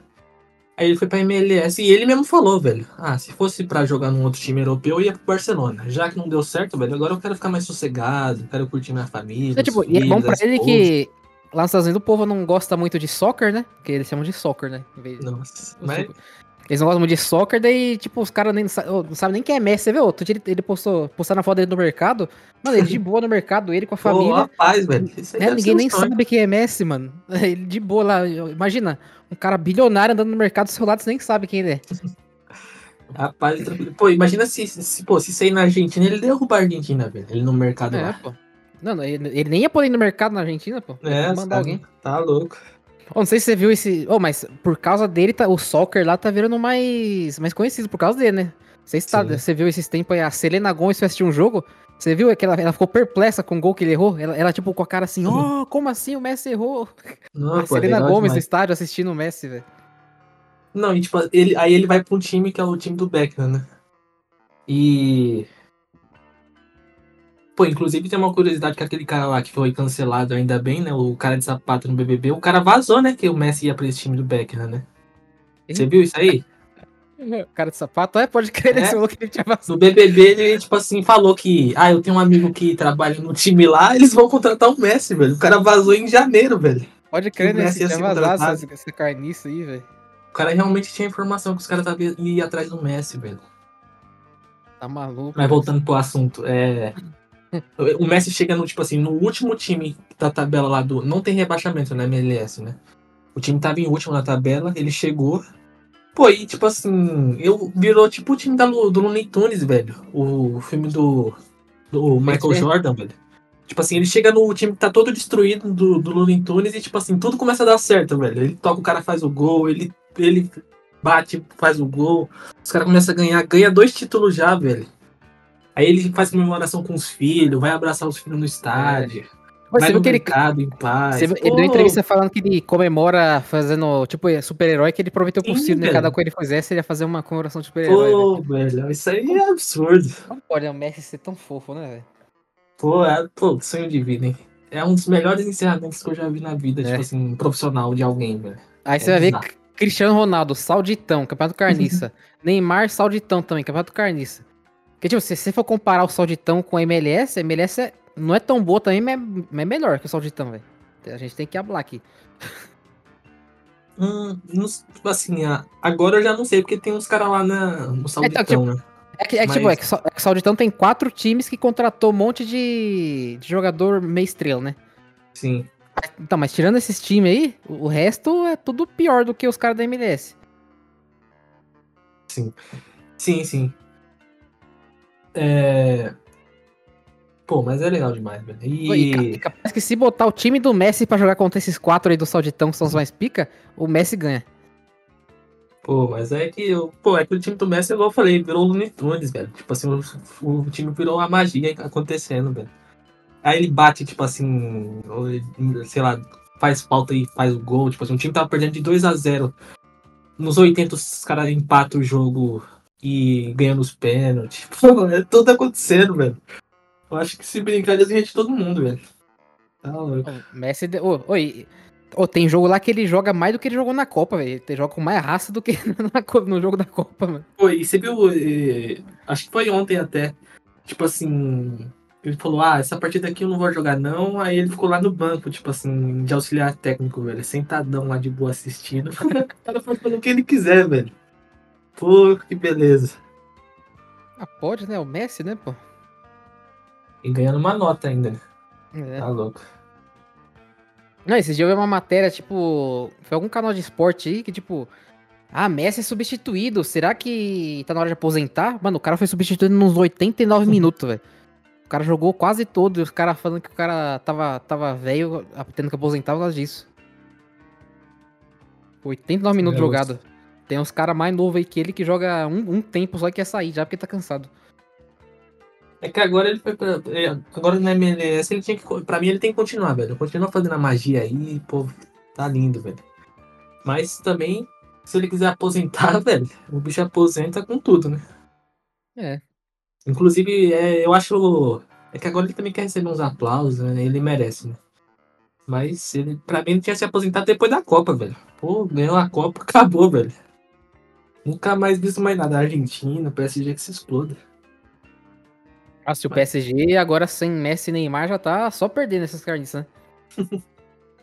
Aí ele foi pra MLS e ele mesmo falou, velho. Ah, se fosse pra jogar num outro time europeu, eu ia pro Barcelona. Já que não deu certo, velho, agora eu quero ficar mais sossegado, quero curtir minha família. É, tipo, e é bom pra ele que lá nos Estados Unidos o povo não gosta muito de soccer, né? Que eles chamam de soccer, né? Nossa, mas. Eles não gostam muito de soccer, daí, tipo, os caras nem não sabem nem quem é Messi. Você viu? Outro dia ele, ele postou, postaram a foto dele no mercado. Mano, ele de *laughs* boa no mercado, ele com a Pô, família. rapaz, velho. É, ninguém nem sonho. sabe quem é Messi, mano. *laughs* Ele de boa lá. Imagina, um cara bilionário andando no mercado do seu lado, você nem sabe quem ele é. *laughs* Rapaz, pô, imagina se, se, pô, se sair na Argentina, ele derruba a Argentina, velho. Ele no mercado É, lá. pô. Não, não, ele, ele nem ia poder ir no mercado na Argentina, pô. É, mandar alguém. Tá louco. Ô, não sei se você viu esse. Ô, mas por causa dele, tá, o soccer lá tá virando mais, mais conhecido por causa dele, né? Não sei se tá- Sim. você viu esses tempos aí, a Selena Gomes foi assistir um jogo. Você viu que ela, ela ficou perplexa com o gol que ele errou? Ela, ela, tipo, com a cara assim, ó, como assim o Messi errou? Não, *laughs* a pô, é Selena legal Gomes no demais. estádio assistindo o Messi, velho. Não, e tipo, ele, aí ele vai pra um time que é o time do Beckham, né? E. Pô, inclusive tem uma curiosidade que aquele cara lá que foi cancelado ainda bem, né? O cara de sapato no BBB, o cara vazou, né? Que o Messi ia pra esse time do Beckham, né? Você viu isso aí? *laughs* Cara de sapato, é, pode crer? É. Falou que ele tinha vazado. No BBB ele, tipo assim, falou que, ah, eu tenho um amigo que trabalha no time lá, eles vão contratar o Messi, velho. O cara vazou em janeiro, velho. Pode crer, o né? Tinha ser vazado essa, essa carniça aí, velho. O cara realmente tinha informação que os caras estavam ir atrás do Messi, velho. Tá maluco. Mas voltando pro assunto, é. O Messi chega no, tipo assim, no último time da tabela lá do. Não tem rebaixamento na MLS, né? O time tava em último na tabela, ele chegou. Pô, e tipo assim, eu virou tipo o time da, do Looney Tunes, velho. O filme do. Do Michael Sim. Jordan, velho. Tipo assim, ele chega no time que tá todo destruído do, do Looney Tunes e, tipo assim, tudo começa a dar certo, velho. Ele toca, o cara faz o gol, ele, ele bate, faz o gol. Os caras começam a ganhar, ganha dois títulos já, velho. Aí ele faz comemoração com os filhos, vai abraçar os filhos no estádio, Mas vai você no viu que ele, mercado em paz. você viu- ele deu entrevista falando que ele comemora fazendo, tipo, super-herói, que ele aproveitou o possível, né? velho. Cada coisa que ele fizesse, ele ia fazer uma comemoração de super-herói, velho. Pô, velho, isso aí é absurdo. Não pode né, o Messi ser tão fofo, né, velho? Pô, é, pô, sonho de vida, hein? É um dos melhores encerramentos que eu já vi na vida, É. tipo assim, profissional de alguém, velho. Aí você É vai ver. Cristiano Ronaldo, Sauditão, Campeonato Carniça. *laughs* Neymar, Sauditão também, Campeonato Carniça. Porque, tipo, se você for comparar o Sauditão com a MLS, a MLS é- não é tão boa também, mas é, mas é melhor que o Sauditão, velho. A gente tem que hablar aqui. Hum, tipo assim, agora eu já não sei, porque tem uns caras lá na, no Sauditão, tipo, né? É que, é que, tipo, Mas- é que, é que o Sauditão tem quatro times que contratou um monte de, de jogador meio estrela, né? Sim. Então, mas tirando esses times aí, o resto é tudo pior do que os caras da MLS. Sim, sim. É. Pô, mas é legal demais, velho. E... E. capaz que se botar o time do Messi pra jogar contra esses quatro aí do Sauditão, que são os mais pica, o Messi ganha. Pô, mas é que. eu- Pô, é que o time do Messi, igual eu falei, virou o Looney Tunes, velho. Tipo assim, o, o time virou a magia acontecendo, velho. Aí ele bate, tipo assim. Sei lá, faz falta e faz o gol. Tipo assim, o time tava perdendo de 2 a 0 Nos 80 os caras empatam o jogo e ganham nos pênaltis. *laughs* Pô, é tudo acontecendo, velho. Eu acho que se brincar, eles ganham de todo mundo, velho. Tá louco. O Messi. oi, ô, tem jogo lá que ele joga mais do que ele jogou na Copa, velho. Ele joga com mais raça do que *laughs* na no jogo da Copa, mano. Pô, e você viu, eh, acho que foi ontem até, tipo assim, ele falou, ah, essa partida aqui eu não vou jogar não, aí ele ficou lá no banco, tipo assim, de auxiliar técnico, velho, sentadão lá de boa assistindo, o cara pode fazer o que ele quiser, velho. Pô, que beleza. Ah, pode, né? O Messi, né, pô? E ganhando uma nota ainda? É. Tá louco. Não, esses dias eu vi uma matéria, tipo. Foi algum canal de esporte aí que, tipo. Ah, Messi é substituído. Será que tá na hora de aposentar? Mano, o cara foi substituído nos 89 *laughs* minutos, velho. O cara jogou quase todo e os caras falando que o cara tava, tava velho, tendo que aposentar por causa disso. 89 minutos jogado. Tem uns caras mais novos aí que ele que joga um, um tempo só e quer sair já porque tá cansado. É que agora ele foi pra, é, agora na MLS ele tinha que, pra mim ele tem que continuar, velho, continua fazendo a magia aí, pô, tá lindo, velho. Mas também, se ele quiser aposentar, *laughs* velho, o bicho aposenta com tudo, né? É. Inclusive, é, eu acho É que agora ele também quer receber uns aplausos, né? Ele merece, né? Mas ele, pra mim, ele tinha se aposentado depois da Copa, velho. Pô, ganhou a Copa, *laughs* acabou, velho. Nunca mais visto mais nada. Argentina, PSG que se exploda. Ah, se o PSG agora sem Messi e Neymar já tá só perdendo essas carniças, né? *laughs*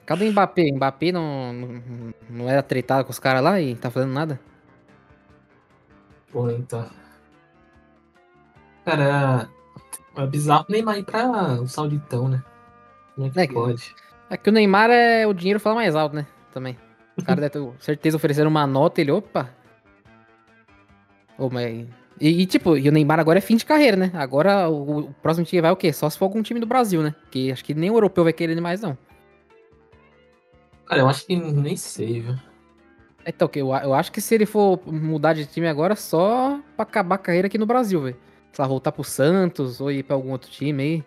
Cadê o Mbappé? Mbappé não, não, não era tretado com os caras lá e tá fazendo nada? Pô, então. Cara, é bizarro o Neymar ir pra o Sauditão, né? Como é que É que- pode? É que o Neymar é o dinheiro fala mais alto, né? Também. Os caras devem ter certeza ofereceram uma nota ele, opa. Ô, mas... E, e, tipo, e o Neymar agora é fim de carreira, né? Agora o, o próximo time vai o quê? Só se for algum time do Brasil, né? Que acho que nem o europeu vai querer ele mais, não. Cara, eu acho que nem sei, viu? Então, que eu, eu acho que se ele for mudar de time agora, só pra acabar a carreira aqui no Brasil, velho. Sei lá, voltar pro Santos ou ir pra algum outro time aí.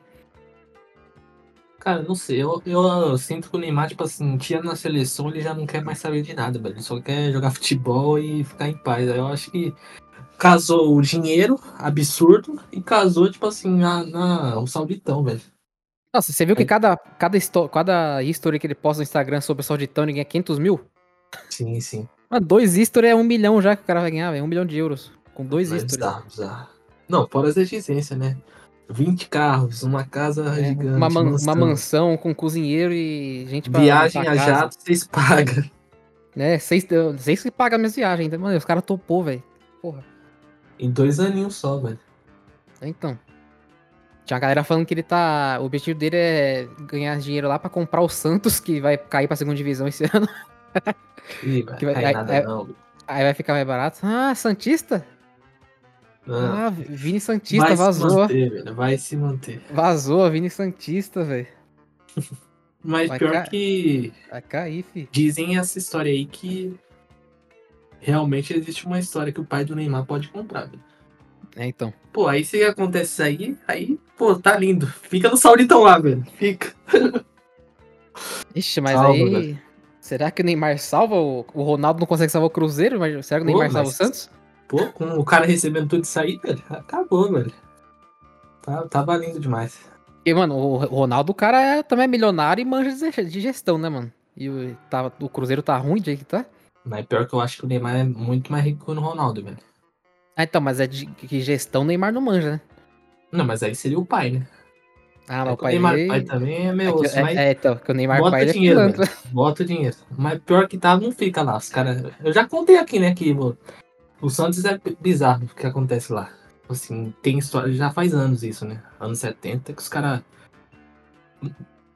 Cara, não sei. Eu, eu, sinto que o Neymar, tipo assim, tinha na seleção, ele já não quer mais saber de nada, velho. Ele só quer jogar futebol e ficar em paz. Aí Eu acho que casou o dinheiro absurdo e casou, tipo assim, na, na- o sauditão, velho. Nossa, você viu que cada, cada, cada history que ele posta no Instagram sobre o Sauditão ele ganha 500 mil? Sim, sim. Mano, dois history é um milhão já que o cara vai ganhar, velho. Um milhão de euros. Com dois Mas history. bizarro, bizarro. Não, fora as exigências, né? 20 carros, uma casa É, gigante. uma, man- mansão, uma mansão com cozinheiro e gente pra Viagem pra a casa. jato, vocês pagam. Né, seis, seis que pagam minhas viagens ainda. Mano, os caras topou, velho. Porra. Em dois aninhos só, velho. Então. Tinha a galera falando que ele tá. O objetivo dele é ganhar dinheiro lá pra comprar o Santos, que vai cair pra segunda divisão esse *laughs* ano. Ih, vai Que vai- é- nada é-. Aí vai ficar mais barato. Ah, Santista? Ah, Ah, Vini Santista, vai se vazou. manter, velho. Vai se manter. Vazou, Vini Santista, velho. *laughs* Mas Vai pior ca- que Vai cair, fi. dizem essa história aí que realmente existe uma história que o pai do Neymar pode comprar, velho. É, então. Pô, aí se acontece isso aí, aí, pô, tá lindo. Fica no Sauditão lá, velho. Fica. *laughs* Ixi, mas Salva, aí. velho. Será que o Neymar salva? O, o Ronaldo não consegue salvar o Cruzeiro? Mas será que o Neymar salva o mas- Santos? Pô, com o cara recebendo tudo isso aí, velho, acabou, velho. Tá, tá valendo demais. Porque, mano, o o Ronaldo, o cara é- também é milionário e manja de de gestão, né, mano? E o, tá, o Cruzeiro tá ruim do jeito que tá? Mas pior que eu acho que o Neymar é muito mais rico que o Ronaldo, velho. Ah, então, mas é de que gestão o Neymar não manja, né? Não, mas aí seria o pai, né? Ah, É mas o pai Neymar dele... pai também é É, meu que- osso, é, mas é, então, que o Neymar bota pai é dinheiro, velho. Bota o dinheiro. Mas pior que tá, não fica lá. Os caras. Eu já contei aqui, né, que o, o Santos é bizarro o que acontece lá. Assim, tem história. Já faz anos isso, né? Anos 70, que os caras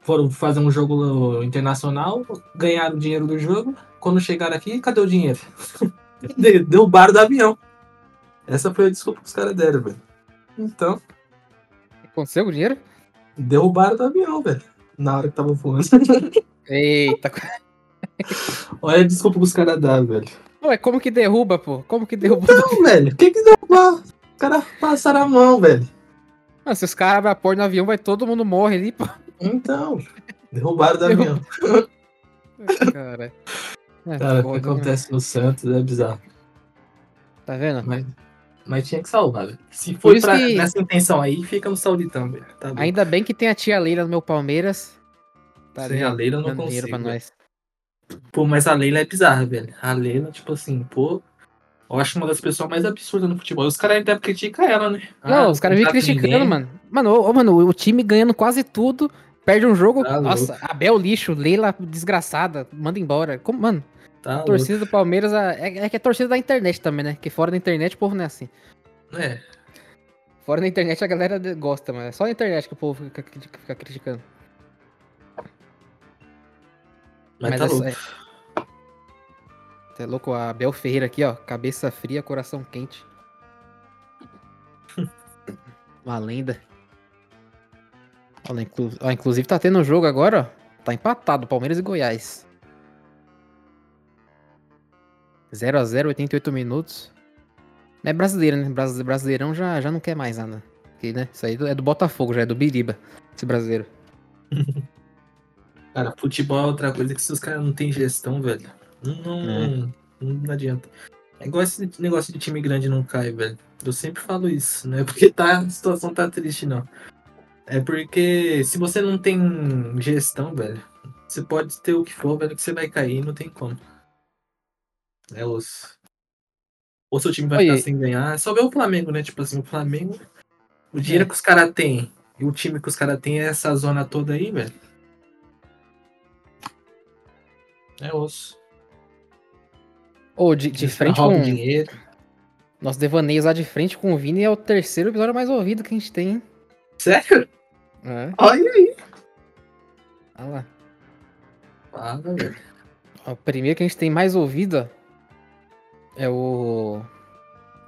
foram fazer um jogo internacional, ganharam o dinheiro do jogo. Quando chegaram aqui, cadê o dinheiro? *laughs* De- Derrubaram do avião. Essa foi a desculpa que os caras deram, velho. Então, Aconteceu com o dinheiro? derrubaram do avião, velho. Na hora que tava voando. *laughs* Eita. Olha a desculpa que os caras dão, velho. Ué, como que derruba, pô? Como que derruba? Não, velho. Que que derrubar? Os caras passaram a mão, velho. Mano, se os caras abrem a porta no avião, vai todo mundo morre ali, pô. Então, derrubaram do avião. Cara. *laughs* É, Cara, o que né? acontece no Santos é bizarro. Tá vendo? Mas, mas tinha que salvar, velho. Se for isso pra, que- nessa intenção aí, fica no Sauditão, velho. Tá. Ainda bem que tem a tia Leila no meu Palmeiras. Tá Sem a Leila eu não consigo. pra nós. Pô, mas a Leila é bizarra, velho. A Leila, tipo assim, pô. Eu acho uma das pessoas mais absurdas no futebol. Os caras ainda criticam ela, né? Não, Ah, os caras contrata criticando, ninguém. mano. Mano, ô, ô, mano, o time ganhando quase tudo, perde um jogo. Tá nossa, Abel lixo, Leila desgraçada, manda embora. Como, mano, Tá a louco. torcida do Palmeiras é, é que é torcida da internet também, né? Que fora da internet o povo não é assim. É, Fora da internet a galera gosta, mas é só na internet que o povo fica, fica criticando. Mas, tá é- louco. é louco, a Abel Ferreira aqui, ó. Cabeça fria, coração quente. *laughs* Uma lenda. Olha, inclu- ó, inclusive tá tendo um jogo agora, ó. Tá empatado, Palmeiras e Goiás. 0x0, 88 minutos. Não é brasileiro, né? Bras- Brasileirão já, já não quer mais nada. Porque, né? Isso aí é do Botafogo, já é do Biriba, esse brasileiro. *laughs* Cara, futebol é outra coisa que se os caras não têm gestão, velho, não, É. não adianta. É igual esse negócio de time grande não cai, velho. Eu sempre falo isso, não é porque tá, a situação tá triste, não. É porque se você não tem gestão, velho, você pode ter o que for, velho, que você vai cair, não tem como. É os. Ou seu time vai Oi. ficar sem ganhar. É só ver o Flamengo, né? Tipo assim, o Flamengo. O dinheiro É. que os caras têm e o time que os caras têm é essa zona toda aí, velho. É osso. Ô, de, de frente com. dinheiro. Nosso devaneios lá de frente com o Vini é o terceiro episódio mais ouvido que a gente tem, hein? Sério? É, Olha aí. olha lá. Fala, velho. O primeiro que a gente tem mais ouvido é o.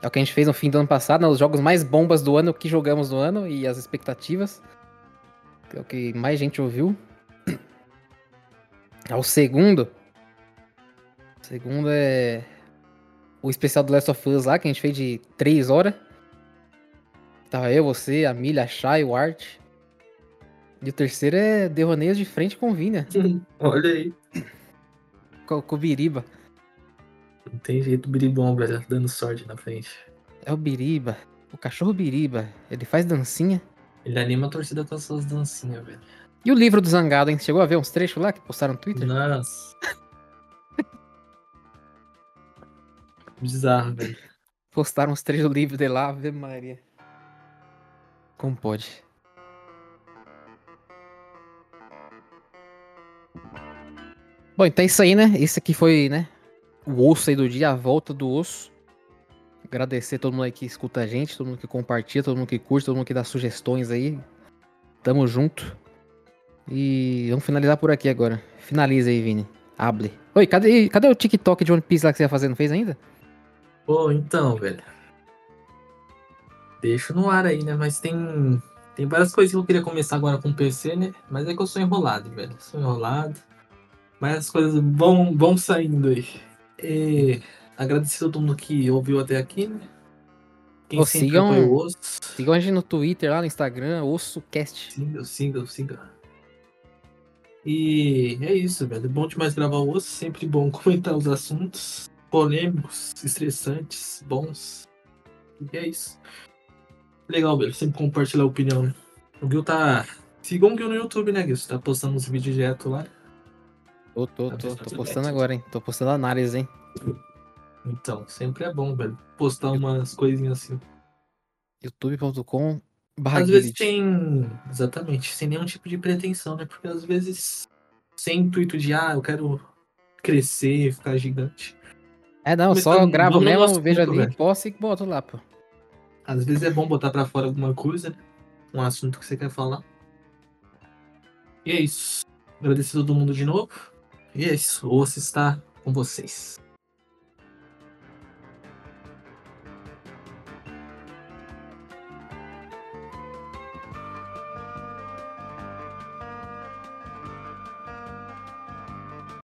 É o que a gente fez no fim do ano passado, né? Os jogos mais bombas do ano, o que jogamos no ano e as expectativas. Que é o que mais gente ouviu. *clears throat* É o segundo. O segundo é. O especial do Last of Us lá, que a gente fez de 3 horas. Tava eu, você, a Milha, a Chay, o Art. E o terceiro é Derroneios de frente com o Vinha, *laughs* Olha aí. com, com o Biriba. Não tem jeito, biribom, velho, dando sorte na frente. É o Biriba. O cachorro Biriba. Ele faz dancinha. Ele anima a torcida com as suas dancinhas, velho. E o livro do Zangado, hein? Chegou a ver uns trechos lá que postaram no Twitter? Nossa. Bizarro, velho. Postaram uns trechos do livro dele lá, Ave Maria. Como pode? Bom, então é isso aí, né? Esse aqui foi, né? O osso aí do dia, a volta do osso. Agradecer a todo mundo aí que escuta a gente, todo mundo que compartilha, todo mundo que curte, todo mundo que dá sugestões aí. Tamo junto. E vamos finalizar por aqui agora. Finaliza aí, Vini. Hable. Oi, cadê, cadê o TikTok de One Piece lá que você ia fazer? Não fez ainda? Pô, então, velho. Deixo no ar aí, né? Mas tem. Tem várias coisas que eu queria começar agora com o PC, né? Mas é que eu sou enrolado, velho. Sou enrolado. Mas as coisas vão, vão saindo aí. E agradecer a todo mundo que ouviu até aqui, né? Quem Ô, sempre sigam- osso. Sigam a gente no Twitter, lá no Instagram, OssoCast. Siga, siga, siga. E é isso, velho. É bom demais gravar o osso. Sempre bom *laughs* comentar os assuntos polêmicos, estressantes, bons. E é isso. Legal, velho. Sempre compartilhar a opinião, né? O Gil tá. Sigam o Gil no YouTube, né, Gil? Você tá postando uns vídeos direto lá. Tô, tô, Tá tô, bastante tô postando agora, hein? Tô postando análise, hein? Então, sempre é bom, velho. Postar umas coisinhas assim. youtube.com Às vezes tem. Exatamente, sem nenhum tipo de pretensão, né? Porque às vezes, sem intuito de, ah, eu quero crescer, ficar gigante. É, não, Mas só vamos- gravo mesmo, vejo ali, velho. posto e boto lá, pô. Às vezes é bom botar pra fora alguma coisa, né? Um assunto que você quer falar. E é isso. Agradecer a todo mundo de novo. E é isso. O osso está com vocês.